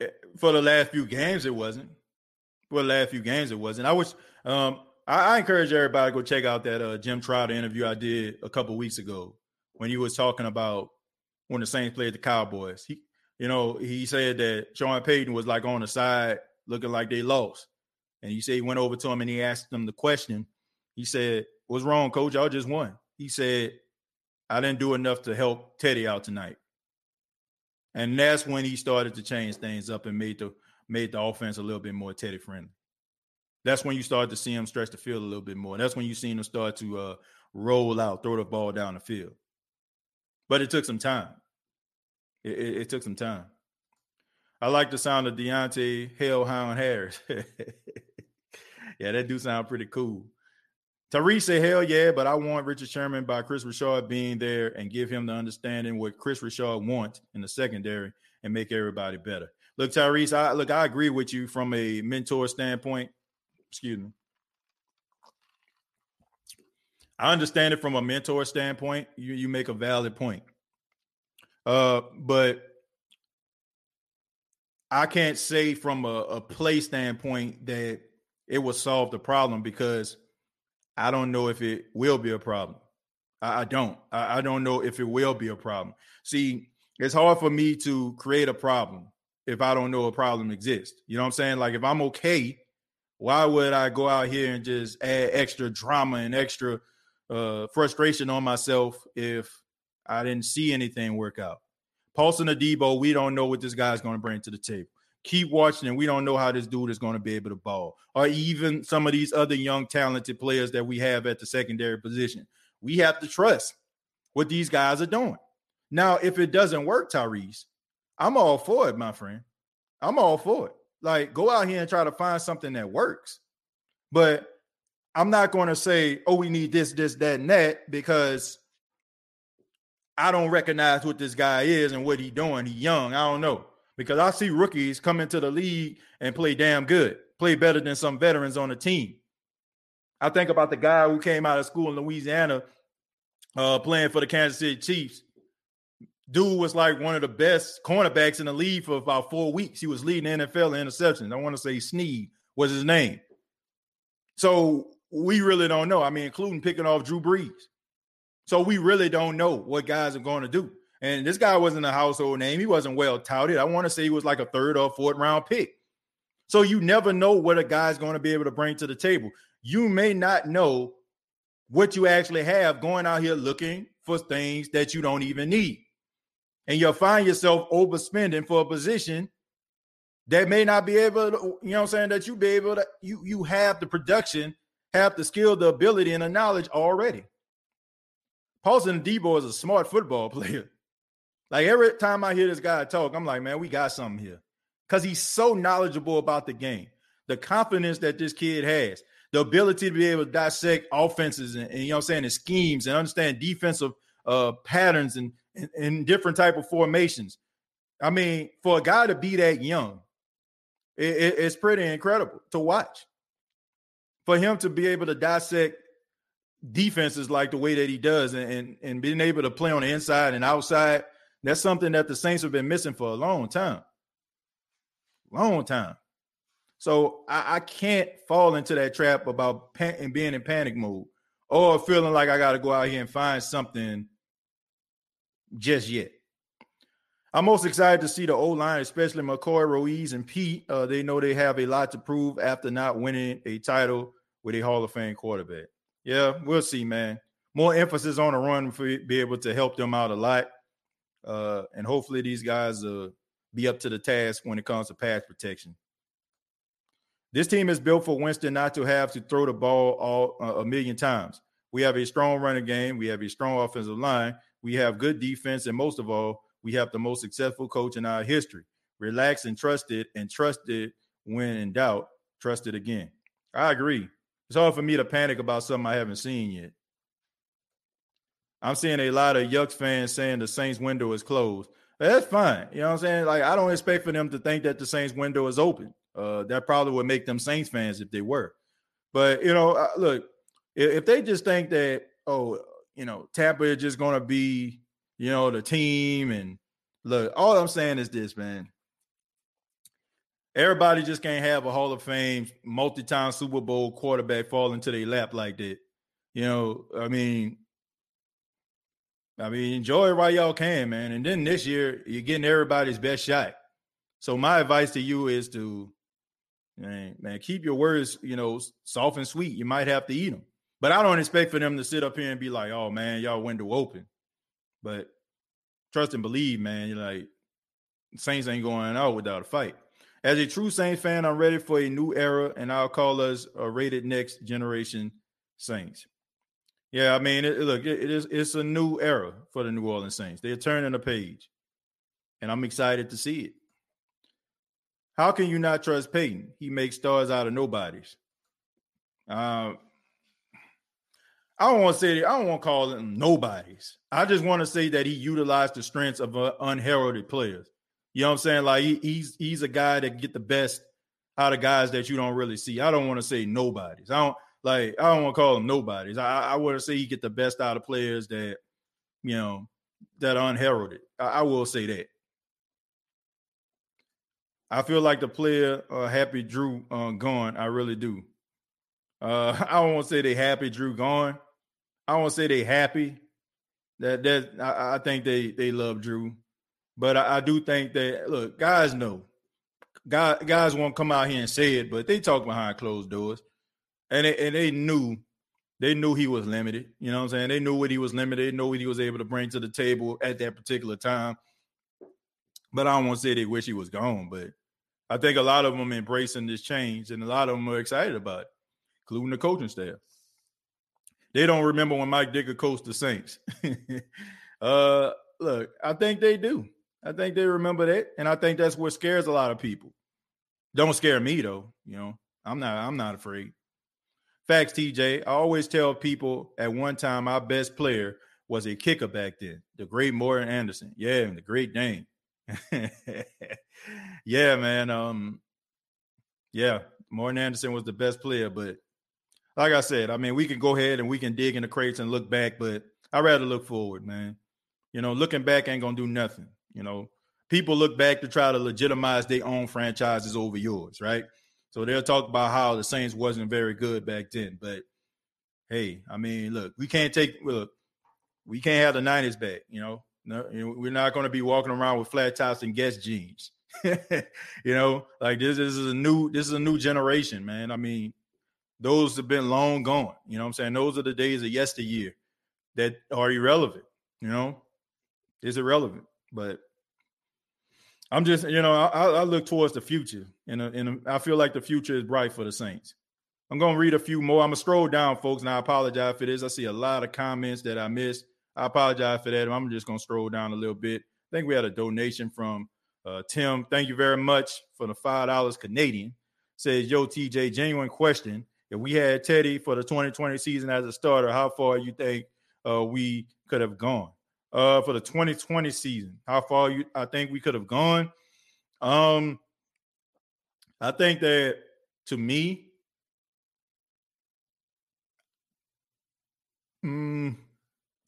eh, for the last few games, it wasn't for the last few games it wasn't. I wish um, I, I, encourage everybody to go check out that uh, Jim Trotter interview I did a couple weeks ago when he was talking about when the Saints played the Cowboys. He, you know, he said that Sean Payton was like on the side looking like they lost, and he said he went over to him and he asked him the question. He said, "What's wrong, Coach? Y'all just won." He said, "I didn't do enough to help Teddy out tonight." And that's when he started to change things up and made the made the offense a little bit more Teddy friendly. That's when you start to see him stretch the field a little bit more. And that's when you see him start to uh, roll out, throw the ball down the field. But it took some time. It, it, it took some time. I like the sound of Deonte Hellhound Harris. yeah, that do sound pretty cool. Tariq said, hell yeah, but I want Richard Sherman by Kris Richard being there and give him the understanding what Kris Richard wants in the secondary and make everybody better. Look, Tyrese, I look, I agree with you from a mentor standpoint. Excuse me. I understand it from a mentor standpoint. You you make a valid point. Uh, but I can't say from a, a play standpoint that it will solve the problem because I don't know if it will be a problem. I, I don't. I, I don't know if it will be a problem. See, it's hard for me to create a problem if I don't know a problem exists. You know what I'm saying? Like if I'm okay, why would I go out here and just add extra drama and extra uh, frustration on myself if I didn't see anything work out? Paulson Adebo, we don't know what this guy's going to bring to the table. Keep watching, and we don't know how this dude is going to be able to ball, or even some of these other young, talented players that we have at the secondary position. We have to trust what these guys are doing. Now, if it doesn't work, Tyrese, I'm all for it, my friend. I'm all for it. Like, go out here and try to find something that works. But I'm not going to say, oh, we need this, this, that, and that, because I don't recognize what this guy is and what he's doing. He's young. I don't know. Because I see rookies come into the league and play damn good, play better than some veterans on the team. I think about the guy who came out of school in Louisiana uh, playing for the Kansas City Chiefs dude was like one of the best cornerbacks in the league for about four weeks. He was leading the NFL in interceptions. I want to say Sneed was his name. So we really don't know. I mean, including picking off Drew Brees. So we really don't know what guys are going to do. And this guy wasn't a household name. He wasn't well touted. I want to say he was like a third or fourth round pick. So you never know what a guy's going to be able to bring to the table. You may not know what you actually have going out here looking for things that you don't even need and you'll find yourself overspending for a position that may not be able to, you know I'm saying, that you be able to, you you have the production, have the skill, the ability, and the knowledge already. Paulson Adebo is a smart football player. Like every time I hear this guy talk, I'm like, man, we got something here. Because he's so knowledgeable about the game. The confidence that this kid has, the ability to be able to dissect offenses and, and you know I'm saying, and schemes and understand defensive uh patterns and in, in different type of formations. I mean, for a guy to be that young, it, it, it's pretty incredible to watch. For him to be able to dissect defenses like the way that he does and, and, and being able to play on the inside and outside, that's something that the Saints have been missing for a long time. Long time. So I, I can't fall into that trap about pan- and being in panic mode or feeling like I got to go out here and find something just yet. I'm most excited to see the O line, especially McCoy, Ruiz, and Peat. Uh, they know they have a lot to prove after not winning a title with a Hall of Fame quarterback. Yeah, we'll see, man. More emphasis on the run for be able to help them out a lot, uh, and hopefully these guys uh, be up to the task when it comes to pass protection. This team is built for Winston not to have to throw the ball all uh, a million times. We have a strong running game. We have a strong offensive line. We have good defense, and most of all, we have the most successful coach in our history. Relax and trust it, and trust it when in doubt. Trust it again. I agree. It's hard for me to panic about something I haven't seen yet. I'm seeing a lot of Yucks fans saying the Saints window is closed. That's fine. You know what I'm saying? Like, I don't expect for them to think that the Saints window is open. Uh, that probably would make them Saints fans if they were. But, you know, look, if they just think that, oh, you know, Tampa is just going to be, you know, the team. And look, all I'm saying is this, man. Everybody just can't have a Hall of Fame, multi-time Super Bowl quarterback fall into their lap like that. You know, I mean, I mean, enjoy it while y'all can, man. And then this year, you're getting everybody's best shot. So my advice to you is to, man, man, keep your words, you know, soft and sweet. You might have to eat them. But I don't expect for them to sit up here and be like, "Oh man, y'all window open." But trust and believe, man. You're like Saints ain't going out without a fight. As a true Saints fan, I'm ready for a new era, and I'll call us a rated next generation Saints. Yeah, I mean, it, look, it, it is it's a new era for the New Orleans Saints. They're turning a page, and I'm excited to see it. How can you not trust Payton? He makes stars out of nobodies. Uh, I don't want to say that I don't want to call them nobodies. I just want to say that he utilized the strengths of uh, unheralded players. You know what I'm saying? Like he, he's he's a guy that get the best out of guys that you don't really see. I don't want to say nobodies. I don't like I don't want to call them nobodies. I, I want to say he get the best out of players that you know that are unheralded. I, I will say that. I feel like the player uh, happy Drew uh, gone. I really do. Uh, I don't want to say they happy Drew gone. I don't say they happy. That that I, I, think they they love Drew, but I, I, do think that look guys know, guys guys won't come out here and say it, but they talk behind closed doors, and they, and they knew they knew he was limited. You know what I'm saying? They knew what he was limited. They know what he was able to bring to the table at that particular time. But I don't want to say they wish he was gone, but I think a lot of them embracing this change, and a lot of them are excited about it, including the coaching staff. They don't remember when Mike Ditka coached the Saints. uh, look, I think they do. I think they remember that, and I think that's what scares a lot of people. Don't scare me though. You know, I'm not. I'm not afraid. Facts, TJ. I always tell people at one time our best player was a kicker back then, the great Morten Andersen. Yeah, and the great Dane. yeah, man. Um, yeah, Morten Andersen was the best player, but like I said, I mean, we can go ahead and we can dig in the crates and look back, but I'd rather look forward, man. You know, looking back ain't gonna do nothing. You know, people look back to try to legitimize their own franchises over yours, right? So they'll talk about how the Saints wasn't very good back then, but hey, I mean, look, we can't take look, we can't have the '90s back. You know, no, we're not going to be walking around with flat tops and Guess jeans. you know, like this, this is a new this is a new generation, man. I mean, those have been long gone. You know what I'm saying? Those are the days of yesteryear that are irrelevant. You know, it's irrelevant. But I'm just, you know, I, I look towards the future, and and I feel like the future is bright for the Saints. I'm gonna read a few more. I'm gonna scroll down, folks, and I apologize for this. I see a lot of comments that I missed. I apologize for that. I'm just to scroll down a little bit. I think we had a donation from uh, Tim. Thank you very much for the $5 Canadian. Says, Yo, TJ, genuine question. If we had Teddy for the 2020 season as a starter, how far you think uh, we could have gone? Uh, for the 2020 season, how far you I think we could have gone? Um, I think that to me, mm,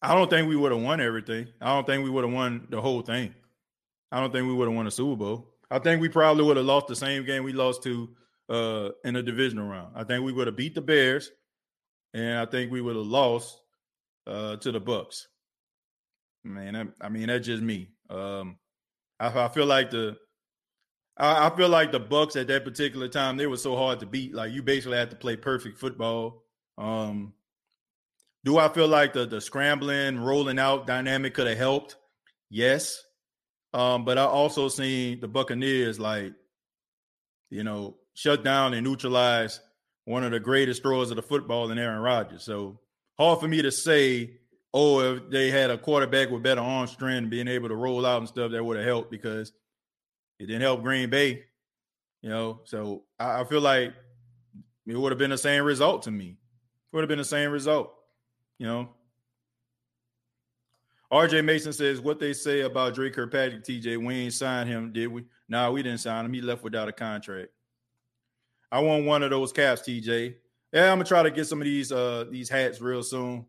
I don't think we would have won everything. I don't think we would have won the whole thing. I don't think we would have won a Super Bowl. I think we probably would have lost the same game we lost to uh, in a divisional round. I think we would have beat the Bears, and I think we would have lost uh, to the Bucks. Man, I, I, mean that's just me. Um, I, I, feel like the I, I feel like the Bucs at that particular time they were so hard to beat. Like you basically had to play perfect football. Um, do I feel like the the scrambling, rolling out dynamic could have helped? Yes. Um, but I also seen the Buccaneers like, you know, shut down and neutralize one of the greatest throwers of the football in Aaron Rodgers. So hard for me to say, oh, if they had a quarterback with better arm strength, being able to roll out and stuff, that would have helped because it didn't help Green Bay. You know, so I, I feel like it would have been the same result to me. It would have been the same result. You know, RJ Mason says what they say about Dre Kirkpatrick, TJ. We ain't signed him, did we? Nah, we didn't sign him. He left without a contract. I want one of those caps, TJ. Yeah, I'm gonna try to get some of these uh these hats real soon.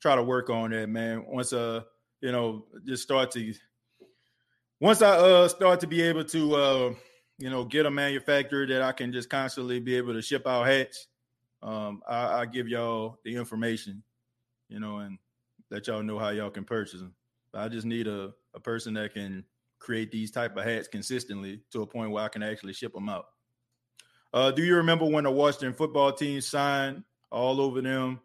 Try to work on that, man. Once uh, you know, just start to once I uh start to be able to uh you know get a manufacturer that I can just constantly be able to ship out hats. Um, I, I give y'all the information you know, and let y'all know how y'all can purchase them. I just need a, a person that can create these type of hats consistently to a point where I can actually ship them out. Uh, do you remember when the Washington football team signed all over them,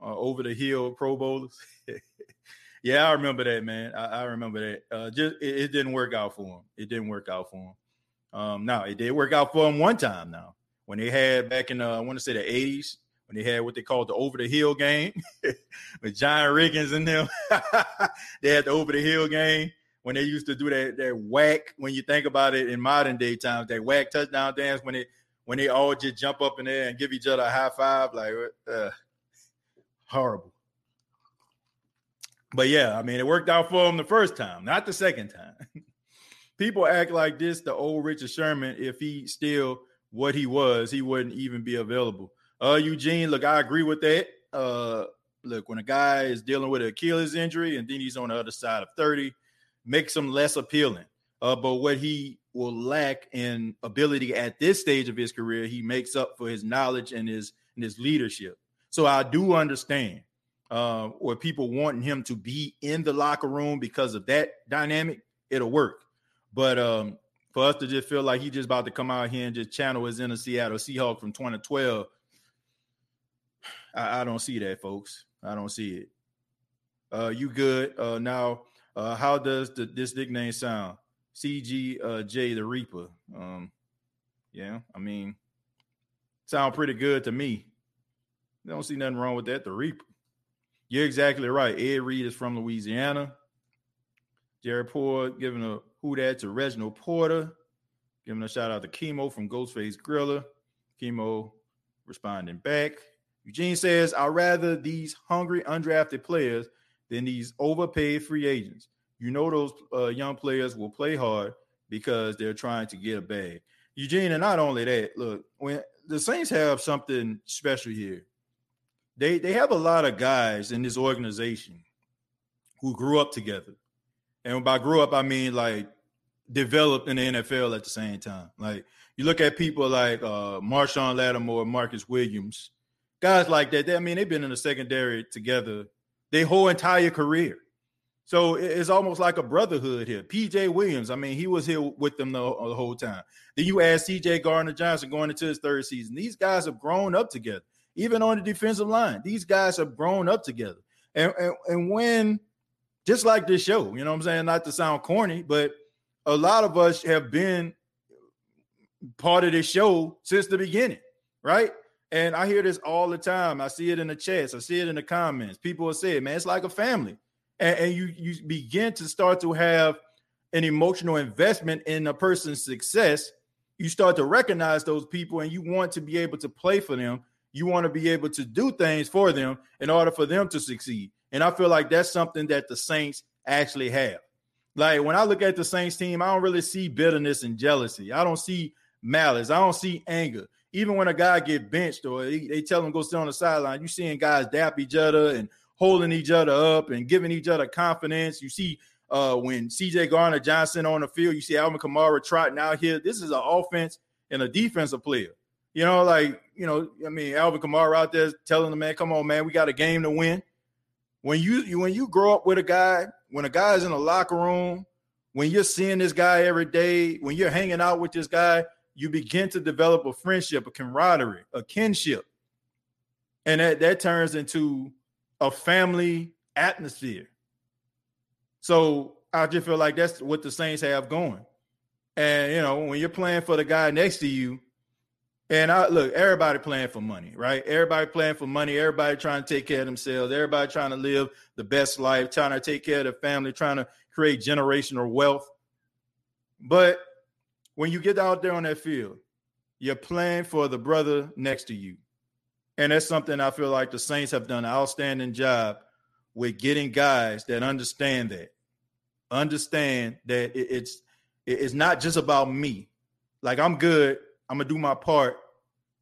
uh, over the hill Pro Bowlers? yeah, I remember that, man. I, I remember that. Uh, just it, it, didn't work out for him. It didn't work out for him. Um, now it did work out for them one time now when they had back in uh, I want to say the 80s when they had what they called the over the hill game with John Riggins and them. they had the over the hill game when they used to do that that whack. When you think about it in modern day times, that whack touchdown dance when they when they all just jump up in there and give each other a high five, like uh, horrible. But yeah, I mean, it worked out for them the first time, not the second time. People act like this, the old Richard Sherman, if he still what he was, he wouldn't even be available. Uh, Eugene, look, I agree with that. Uh, look, when a guy is dealing with an Achilles injury and then he's on the other side of 30, makes him less appealing. Uh, but what he will lack in ability at this stage of his career, he makes up for his knowledge and his and his leadership. So I do understand uh, or people wanting him to be in the locker room because of that dynamic, it'll work. But um, for us to just feel like he's just about to come out here and just channel his inner Seattle Seahawk from 2012 I, I don't see that, folks. I don't see it. Uh, you good? Uh, now, uh, how does the, this nickname sound? CG uh, J the Reaper. Um, yeah, I mean, sound pretty good to me. I don't see nothing wrong with that. The Reaper. You're exactly right. Ed Reed is from Louisiana. Jared Poor giving a who that to Reginald Porter. Giving a shout out to Chemo from Ghostface Griller. Chemo responding back. Eugene says, I'd rather these hungry, undrafted players than these overpaid free agents. You know, those uh, young players will play hard because they're trying to get a bag. Eugene, and not only that, look, when the Saints have something special here, they they have a lot of guys in this organization who grew up together. And by grew up, I mean like developed in the NFL at the same time. Like you look at people like uh Marshon Lattimore, Marcus Williams, guys like that. They, I mean, they've been in the secondary together their whole entire career. So it's almost like a brotherhood here. PJ Williams, I mean, he was here with them the, the whole time. Then you add CJ Gardner Johnson going into his third season. These guys have grown up together, even on the defensive line. These guys have grown up together. And, and, and when, just like this show, you know what I'm saying? Not to sound corny, but a lot of us have been part of this show since the beginning, right? And I hear this all the time. I see it in the chats. I see it in the comments. People will say, man, it's like a family. And, and, you you begin to start to have an emotional investment in a person's success. You start to recognize those people and you want to be able to play for them. You want to be able to do things for them in order for them to succeed. And I feel like that's something that the Saints actually have. Like when I look at the Saints team, I don't really see bitterness and jealousy. I don't see malice. I don't see anger even when a guy get benched or they, they tell him go sit on the sideline, you seeing guys dap each other and holding each other up and giving each other confidence. You see uh, when CJ Gardner Johnson on the field, you see Alvin Kamara trotting out here. This is an offense and a defensive player. You know, like, you know, I mean, Alvin Kamara out there telling the man, come on, man, we got a game to win. When you, you when you grow up with a guy, when a guy's in the locker room, when you're seeing this guy every day, when you're hanging out with this guy, you begin to develop a friendship, a camaraderie, a kinship. And that, that turns into a family atmosphere. So I just feel like that's what the Saints have going. And you know, when you're playing for the guy next to you, and I look, everybody playing for money, right? Everybody playing for money, everybody trying to take care of themselves, everybody trying to live the best life, trying to take care of their family, trying to create generational wealth. But when you get out there on that field, you're playing for the brother next to you. And that's something I feel like the Saints have done an outstanding job with getting guys that understand that. Understand that it's it's not just about me. Like I'm good, I'm gonna do my part,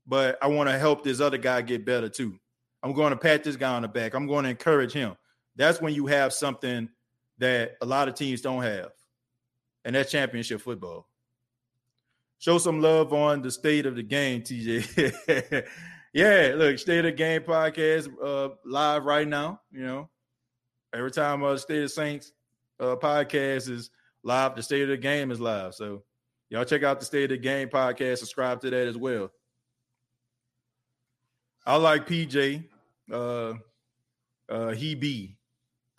but I want to help this other guy get better too. I'm going to pat this guy on the back. I'm going to encourage him. That's when you have something that a lot of teams don't have, and that's championship football show some love on the state of the game, TJ. yeah, look, state of the game podcast uh, live right now. You know, every time uh, State of Saints uh, podcast is live, the state of the game is live. So y'all check out the state of the game podcast. Subscribe to that as well. I like PJ. Uh, uh, he be.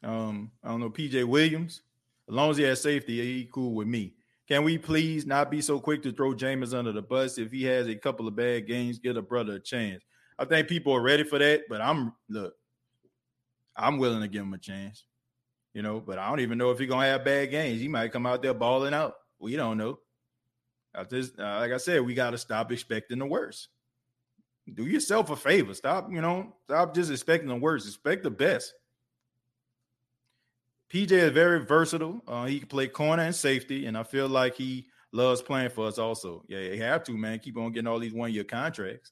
Um, I don't know PJ Williams. As long as he has safety, he cool with me. Can we please not be so quick to throw Jameis under the bus? If he has a couple of bad games, get a brother a chance. I think people are ready for that, but I'm look, I'm willing to give him a chance. You know, but I don't even know if he's gonna have bad games. He might come out there balling out. We don't know. Just, uh, like I said, we got to stop expecting the worst. Do yourself a favor. Stop, you know, stop just expecting the worst. Expect the best. PJ is very versatile. Uh, he can play corner and safety, and I feel like he loves playing for us also. Yeah, you have to, man. Keep on getting all these one year contracts.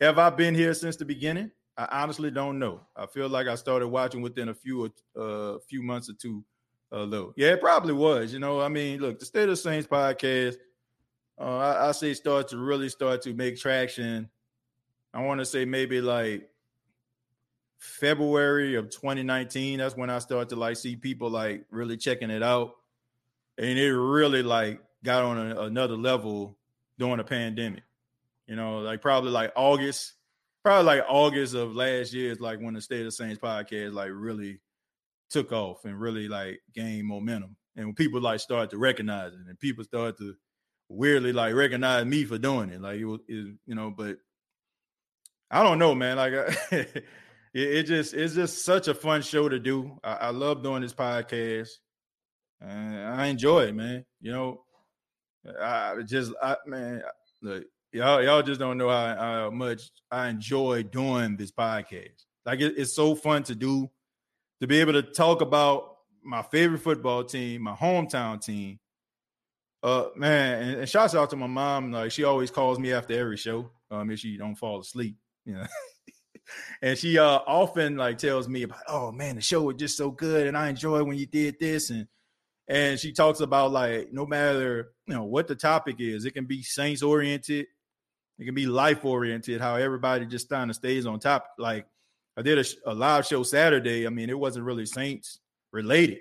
Have I been here since the beginning? I honestly don't know. I feel like I started watching within a few uh few months or two. Uh, though, yeah, it probably was. You know, I mean, look, the State of Saints podcast. Uh, I, I say start to really start to make traction. I want to say maybe like February of 2019. That's when I started to like see people like really checking it out, and it really like got on a, another level during the pandemic. You know, like probably like August, probably like August of last year is like when the State of Saints podcast like really took off and really like gained momentum, and when people like started to recognize it, and people started to weirdly like recognize me for doing it, like it was, it, you know, but. I don't know, man. Like it, it, just it's just such a fun show to do. I, I love doing this podcast. And I enjoy it, man. You know, I just I man, look, y'all y'all just don't know how, how much I enjoy doing this podcast. Like it, it's so fun to do, to be able to talk about my favorite football team, my hometown team. Uh, man, and, and shouts out to my mom. Like she always calls me after every show. Um, if she don't fall asleep, you know. and she uh often like tells me about, oh man, the show was just so good, and I enjoy when you did this, and and she talks about like no matter you know what the topic is, it can be Saints oriented, it can be life oriented. How everybody just kind of stays on top. Like I did a, a live show Saturday. I mean, it wasn't really Saints related.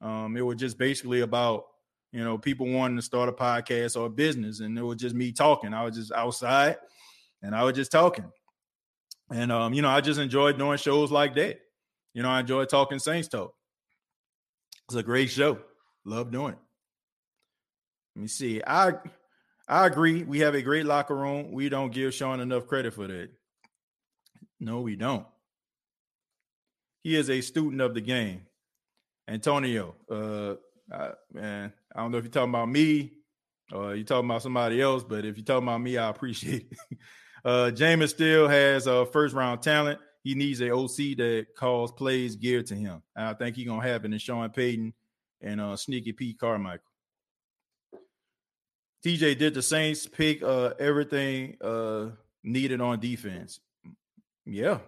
Um, it was just basically about you know people wanting to start a podcast or a business, and it was just me talking. I was just outside, and I was just talking and um, you know, I just enjoyed doing shows like that. You know, I enjoy talking Saints talk. It's a great show. Love doing it. Let me see. I I agree. We have a great locker room. We don't give Sean enough credit for that. No, we don't. He is a student of the game. Antonio, uh, I, man, I don't know if you're talking about me or you're talking about somebody else, but if you're talking about me, I appreciate it. Uh, Jameis still has a first round talent. He needs a OC that calls plays geared to him. And I think he's gonna have it in Sean Payton and uh, Sneaky Pete Carmichael. TJ did the Saints pick uh, everything uh, needed on defense. Yeah,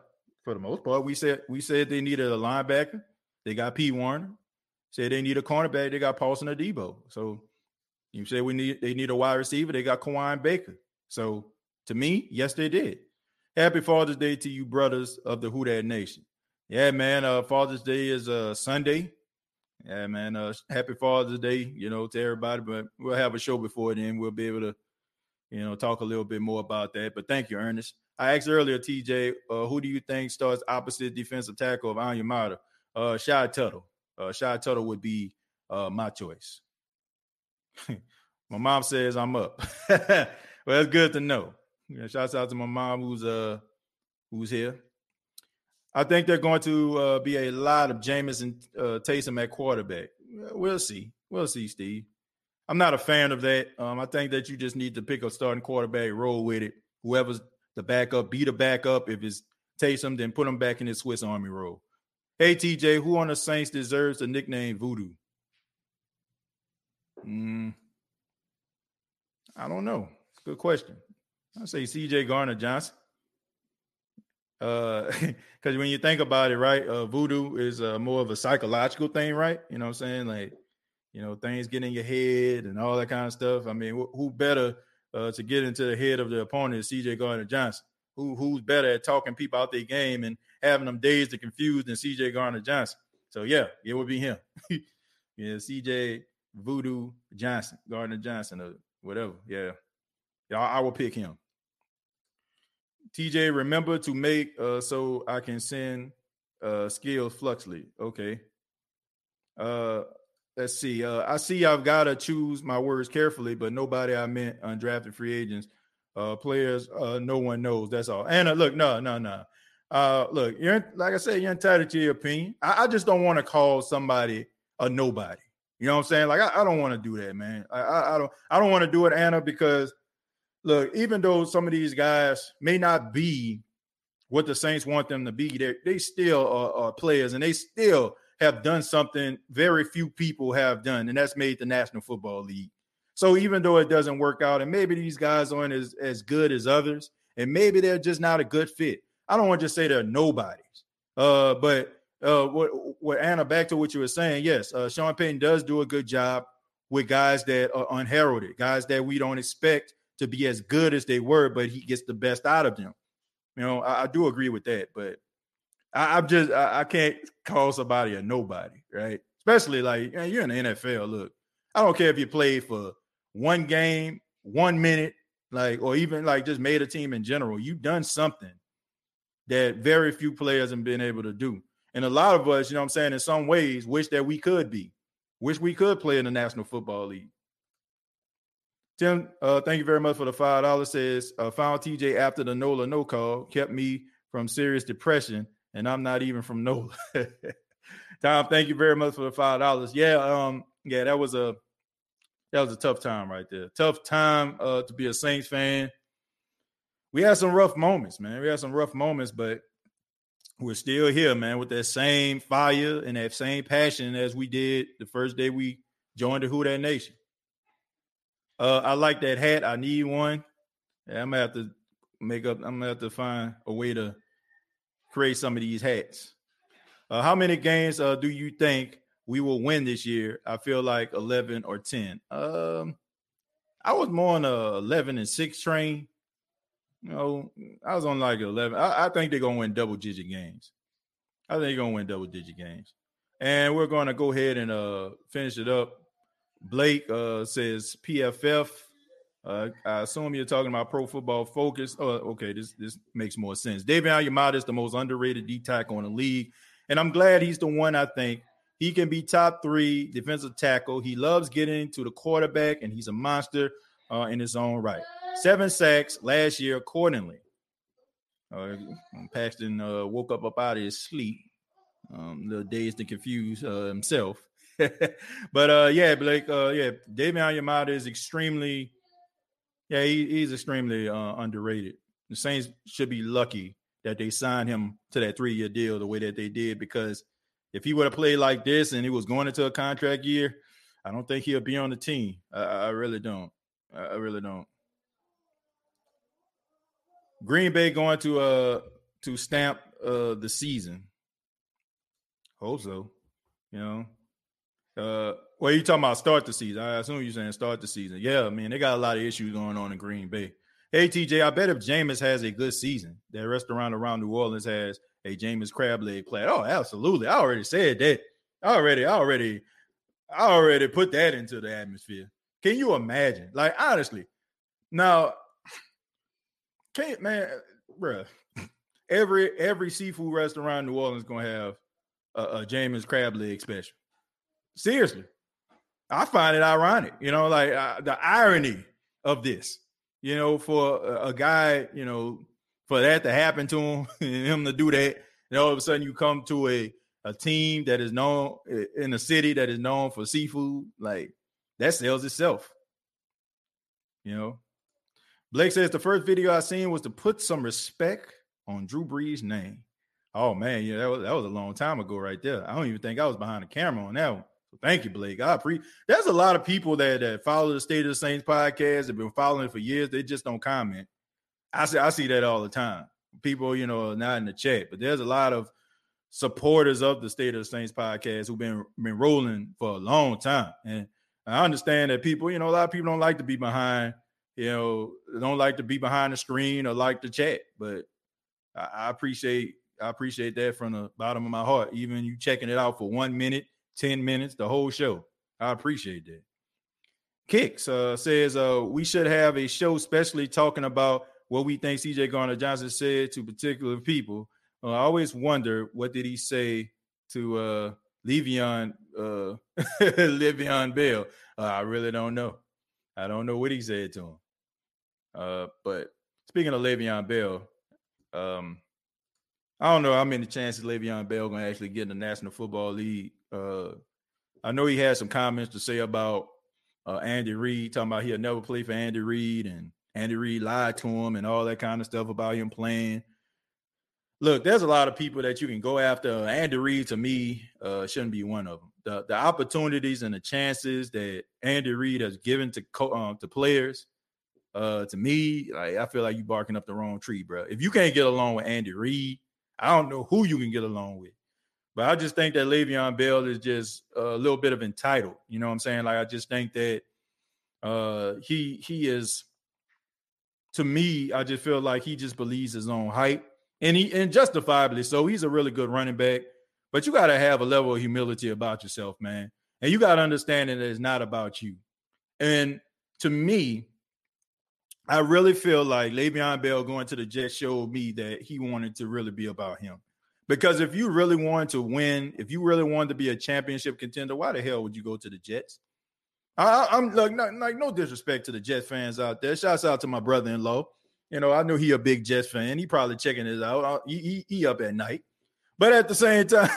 for the most part, we said we said they needed a linebacker. They got P Werner. Said they need a cornerback. They got Paulson Adebo. So you said we need they need a wide receiver. They got Kawaan Baker. So to me, yes, they did. Happy Father's Day to you, brothers of the Who Dat Nation. Yeah, man. Uh, Father's Day is uh Sunday. Yeah, man. Uh, happy Father's Day, you know, to everybody. But we'll have a show before then. We'll be able to, you know, talk a little bit more about that. But thank you, Ernest. I asked earlier, TJ, uh, who do you think starts opposite defensive tackle of Onyemata? Uh, Shy Tuttle. Uh, Shy Tuttle would be uh, my choice. my mom says I'm up. well, that's good to know. Yeah, shouts out to my mom who's uh who's here. I think they're going to uh, be a lot of Jameis and uh, Taysom at quarterback. We'll see. We'll see, Steve. I'm not a fan of that. Um, I think that you just need to pick a starting quarterback, roll with it. Whoever's the backup, be the backup. If it's Taysom, then put him back in his Swiss Army role. Hey, TJ, who on the Saints deserves the nickname Voodoo? Mm, I don't know. Good question. I say CJ Gardner Johnson. Uh, because when you think about it, right, uh, voodoo is uh, more of a psychological thing, right? You know what I'm saying? Like, you know, things get in your head and all that kind of stuff. I mean, wh- who better uh, to get into the head of the opponent CJ Gardner Johnson? Who who's better at talking people out their game and having them dazed and confused than CJ Gardner Johnson? So yeah, it would be him. yeah, CJ Voodoo Johnson, Gardner Johnson, or whatever. Yeah, yeah, I, I will pick him. TJ, remember to make uh so I can send uh skills fluxly. Okay. Uh let's see. Uh, I see I've got to choose my words carefully, but nobody I meant undrafted free agents, uh, players, uh, no one knows. That's all. Anna, look, no, no, no. Uh, look, you're like I said, you're entitled to your opinion. I, I just don't want to call somebody a nobody. You know what I'm saying? Like I, I don't want to do that, man. I, I, I don't I don't want to do it, Anna, because look, even though some of these guys may not be what the Saints want them to be, they they still are, are players and they still have done something very few people have done, and that's made the National Football League. So even though it doesn't work out, and maybe these guys aren't as, as good as others, and maybe they're just not a good fit. I don't want to just say they're nobodies. Uh, but uh, what, what Anna, back to what you were saying, yes, uh, Sean Payton does do a good job with guys that are unheralded, guys that we don't expect to be as good as they were, but he gets the best out of them. You know, I, I do agree with that, but I, am just I, I, can't call somebody a nobody, right? Especially like you're in the NFL. Look, I don't care if you played for one game, one minute, like, or even like just made a team in general. You've done something that very few players have been able to do. And a lot of us, you know I'm saying, in some ways, wish that we could be, wish we could play in the National Football League. Tim, uh, thank you very much for the five dollars. Says uh, found TJ after the Nola no call kept me from serious depression, and I'm not even from Nola. Tom, thank you very much for the five dollars. Yeah, um, yeah, that was a that was a tough time right there. Tough time uh, to be a Saints fan. We had some rough moments, man. We had some rough moments, but we're still here, man, with that same fire and that same passion as we did the first day we joined the Who Dat Nation. Uh, I like that hat. I need one. Yeah, I'm gonna have to make up. I'm gonna have to find a way to create some of these hats. Uh, how many games uh, do you think we will win this year? I feel like 11 or 10. Um, I was more on a 11 and 6 train. You know, I was on like 11. I, I think they're to win double digit games. I think they're to win double digit games. And we're to go ahead and uh, finish it up. Blake uh, says PFF. Uh, I assume you're talking about Pro Football Focus. Oh, okay, this this makes more sense. David Onyemata is the most underrated D tackle in the league, and I'm glad he's the one. I think he can be top three defensive tackle. He loves getting to the quarterback, and he's a monster uh, in his own right seven sacks last year accordingly. Uh, Paxton uh, woke up up out of his sleep, um, little dazed and confused uh, himself. but uh, yeah, Blake, uh, yeah, David Onyemata is extremely, yeah, he, he's extremely uh, underrated. The Saints should be lucky that they signed him to that three year deal the way that they did because if he would have played like this and he was going into a contract year, I don't think he'll be on the team. I, I really don't. I really don't. Green Bay going to uh to stamp uh the season. Hope so. You know. Uh well, you talking about start the season. I assume you're saying start the season. Yeah, man, they got a lot of issues going on in Green Bay. Hey TJ, I bet if Jameis has a good season, that restaurant around New Orleans has a Jameis crab leg plat. Oh, absolutely. I already said that. I already, I already, I already put that into the atmosphere. Can you imagine? Like honestly, now can't man, bro. Every every seafood restaurant in New Orleans gonna have a, a Jameis crab leg special. Seriously, I find it ironic. You know, like uh, the irony of this. You know, for a, a, guy, you know, for that to happen to him and him to do that, and all of a sudden you come to a a team that is known in a city that is known for seafood, like that sells itself. You know, Blake says the first video I seen was to put some respect on Drew Brees' name. Oh man, yeah, that was that was a long time ago, right there. I don't even think I was behind the camera on that one. So thank you, Blake. I appreciate. There's a lot of people that that follow the State of the Saints podcast. Have been following for years. They just don't comment. I see I see that all the time. People, you know, are not in the chat, but there's a lot of supporters of the State of the Saints podcast who've been been rolling for a long time. And I understand that people, you know, a lot of people don't like to be behind you know, don't like to be behind the screen or like to chat. But I, I appreciate I appreciate that from the bottom of my heart. Even you checking it out for one minute, 10 minutes, the whole show. I appreciate that. Kicks uh, says uh, we should have a show especially talking about what we think CJ Gardner Johnson said to particular people. Uh, I always wonder what did he say to uh, Le'Veon uh Le'Veon Bell. Uh, I really don't know. I don't know what he said to him. Uh, but speaking of Le'Veon Bell, um, I don't know how many chances Le'Veon Bell gonna actually get in the National Football League. Uh, I know he had some comments to say about uh, Andy Reid, talking about he'll never play for Andy Reid, and Andy Reid lied to him, and all that kind of stuff about him playing. Look, there's a lot of people that you can go after. Andy Reid, to me, uh, shouldn't be one of them. The the opportunities and the chances that Andy Reid has given to co- um, to players, uh, to me, like I feel like you barking up the wrong tree, bro. If you can't get along with Andy Reid, I don't know who you can get along with. But I just think that Le'Veon Bell is just a little bit of entitled. You know what I'm saying? Like I just think that uh he he is to me, I just feel like he just believes his own hype. And he and justifiably so. He's a really good running back. But you gotta have a level of humility about yourself, man. And you gotta understand that it's not about you. And to me, I really feel like Le'Veon Bell going to the Jets showed me that he wanted to really be about him. Because if you really wanted to win, if you really wanted to be a championship contender, why the hell would you go to the Jets? I, am like, not, like no disrespect to the Jets fans out there. Shouts out to my brother-in-law. You know, I knew he a big Jets fan. He probably checking it out. He, he, he up at night, but at the same time,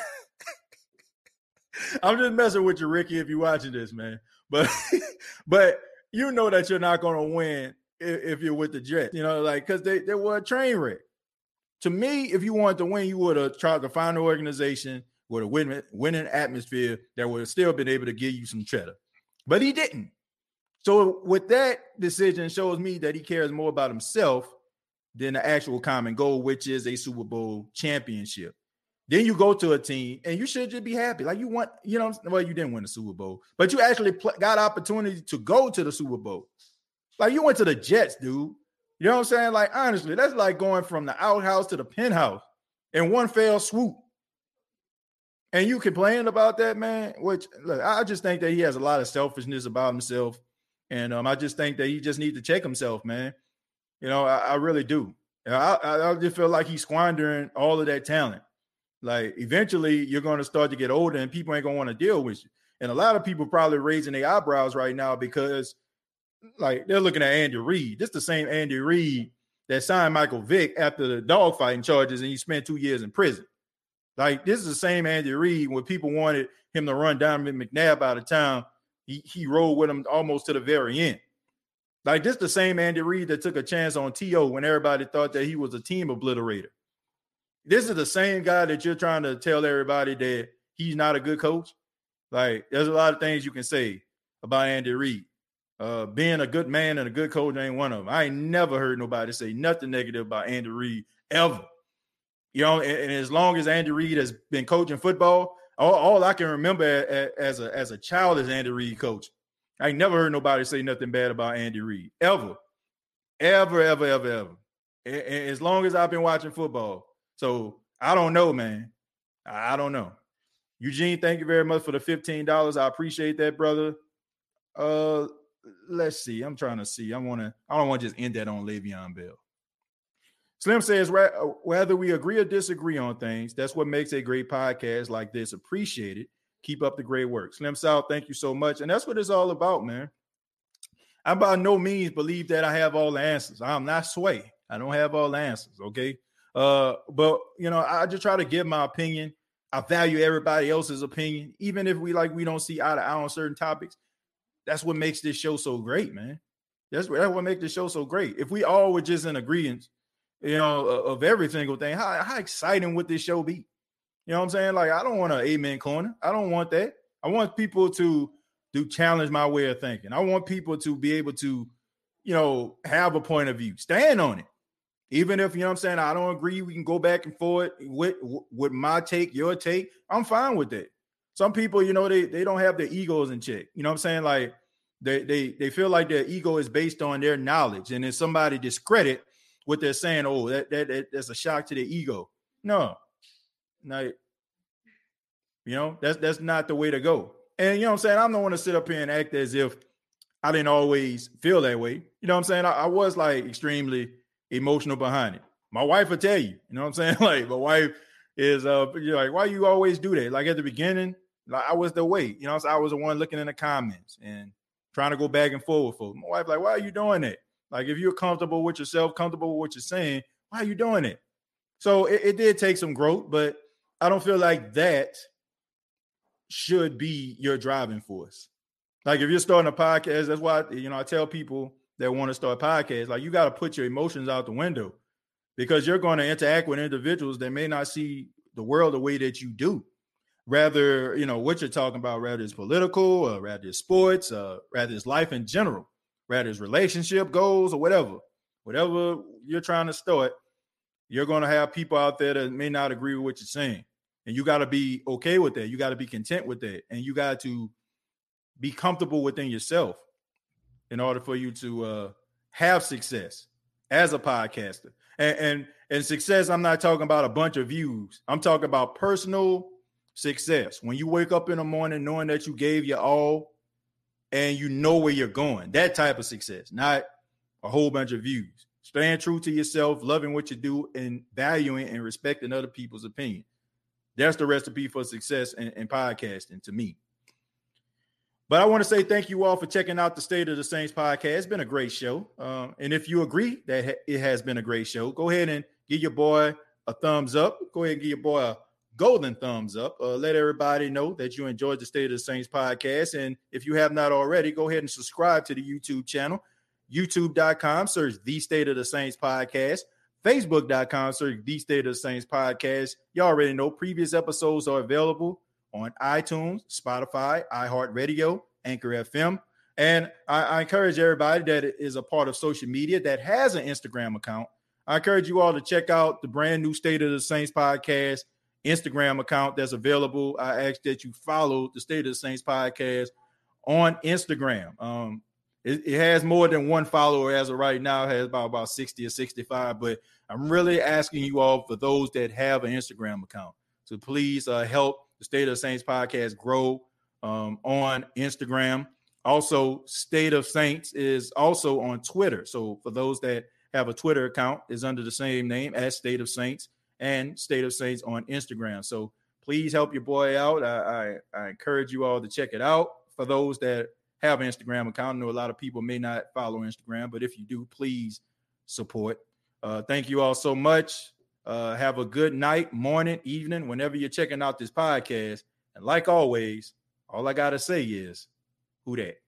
I'm just messing with you, Ricky. If you're watching this, man, but but you know that you're not going to win if, if, you're with the Jets. You know, like because they they were a train wreck to me, if you wanted to win, you would have tried to find an organization with a winning, winning atmosphere that would have still been able to give you some cheddar. But he didn't. So with that decision shows me that he cares more about himself than the actual common goal, which is a Super Bowl championship. Then you go to a team and you should just be happy. Like you want, you know, well, you didn't win the Super Bowl, but you actually pl- got opportunity to go to the Super Bowl. Like you went to the Jets, dude. You know what I'm saying? Like, honestly, that's like going from the outhouse to the penthouse in one fell swoop. And you complain about that, man. Which look, I just think that he has a lot of selfishness about himself. And um, I just think that he just needs to check himself, man. You know, I, I really do. I, I, I just feel like he's squandering all of that talent. Like eventually you're going to start to get older and people ain't going to want to deal with you. And a lot of people probably raising their eyebrows right now because like they're looking at Andy Reid. This is the same Andy Reid that signed Michael Vick after the dogfighting charges and he spent two years in prison. Like this is the same Andy Reid when people wanted him to run Donovan McNabb out of town. He he rolled with him almost to the very end. Like this the same Andy Reid that took a chance on T.O. when everybody thought that he was a team obliterator. This is the same guy that you're trying to tell everybody that he's not a good coach. Like there's a lot of things you can say about Andy Reid. Uh, being a good man and a good coach ain't one of them. I ain't never heard nobody say nothing negative about Andy Reid ever. You know, and, and as long as Andy Reid has been coaching football, all, all I can remember as a as a child is Andy Reid coach. I ain't never heard nobody say nothing bad about Andy Reid ever, ever, ever, ever, ever. And, and as long as I've been watching football, so I don't know, man. I don't know. Eugene, thank you very much for the fifteen dollars. I appreciate that, brother. Uh, let's see. I'm trying to see. I want to. I don't want to just end that on Le'Veon Bell. Slim says, whether we agree or disagree on things, that's what makes a great podcast like this. Appreciate it. Keep up the great work. Slim South, thank you so much. And that's what it's all about, man. I by no means believe that I have all the answers. I'm not sway. I don't have all the answers. Okay. Uh, but you know, I just try to give my opinion. I value everybody else's opinion, even if we like we don't see eye to eye on certain topics that's what makes this show so great, man. That's what, that's what makes this show so great. If we all were just in agreement, you know, of every single thing, how, how exciting would this show be? You know what I'm saying? Like, I don't want an amen corner. I don't want that. I want people to do challenge my way of thinking. I want people to be able to, you know, have a point of view, stand on it. Even if you know what I'm saying, I don't agree, we can go back and forth with with my take, your take. I'm fine with that. Some people, you know, they they don't have their egos in check. You know what I'm saying? Like they they they feel like their ego is based on their knowledge, and if somebody discredit what they're saying, oh, that that, that that's a shock to their ego. No, no, you know that's that's not the way to go. And you know what I'm saying? I'm don't want to sit up here and act as if I didn't always feel that way. You know what I'm saying? I, I was like extremely emotional behind it. My wife will tell you. You know what I'm saying? Like my wife is uh you're like, why you always do that? Like at the beginning, Like I was the weight, you know. So I was the one looking in the comments and trying to go back and forth folks. My wife, like, why are you doing it? Like, if you're comfortable with yourself, comfortable with what you're saying, why are you doing it? So it, it did take some growth, but I don't feel like that should be your driving force. Like if you're starting a podcast, that's why you know I tell people that want to start podcasts, like you got to put your emotions out the window because you're going to interact with individuals that may not see the world the way that you do. Rather, you know, what you're talking about, rather it's political, or rather it's sports, uh, rather it's life in general, rather it's relationship goals or whatever. Whatever you're trying to start, you're going to have people out there that may not agree with what you're saying. And you got to be okay with that. You got to be content with that. And you got to be comfortable within yourself in order for you to uh, have success as a podcaster. And, and and success, I'm not talking about a bunch of views. I'm talking about personal success. When you wake up in the morning knowing that you gave your all and you know where you're going, that type of success, not a whole bunch of views. Staying true to yourself, loving what you do, and valuing and respecting other people's opinion. That's the recipe for success in, in podcasting to me. But I want to say thank you all for checking out the State of the Saints podcast. It's been a great show. Um, and if you agree that it has been a great show, go ahead and give your boy a thumbs up. Go ahead and give your boy a golden thumbs up. Uh, let everybody know that you enjoyed the State of the Saints podcast. And if you have not already, go ahead and subscribe to the YouTube channel, youtube.com, search the State of the Saints podcast, facebook.com, search the State of the Saints podcast. You already know previous episodes are available on iTunes, Spotify, iHeartRadio, Anchor FM. And I, I, encourage everybody that is a part of social media that has an Instagram account. I encourage you all to check out the brand new State of the Saints podcast Instagram account that's available. I ask that you follow the State of the Saints podcast on Instagram. Um, it, it, has more than one follower as of right now. It has about about 60 or 65, but I'm really asking you all for those that have an Instagram account to please uh, help the State of Saints podcast grow um, on Instagram. Also, State of Saints is also on Twitter. So for those that have a Twitter account, is under the same name as State of Saints and State of Saints on Instagram. So please help your boy out. I, I, I encourage you all to check it out. For those that have Instagram account, I know a lot of people may not follow Instagram, but if you do, please support. Uh, thank you all so much. Uh, have a good night, morning, evening, whenever you're checking out this podcast. And like always, all I got to say is, who dat?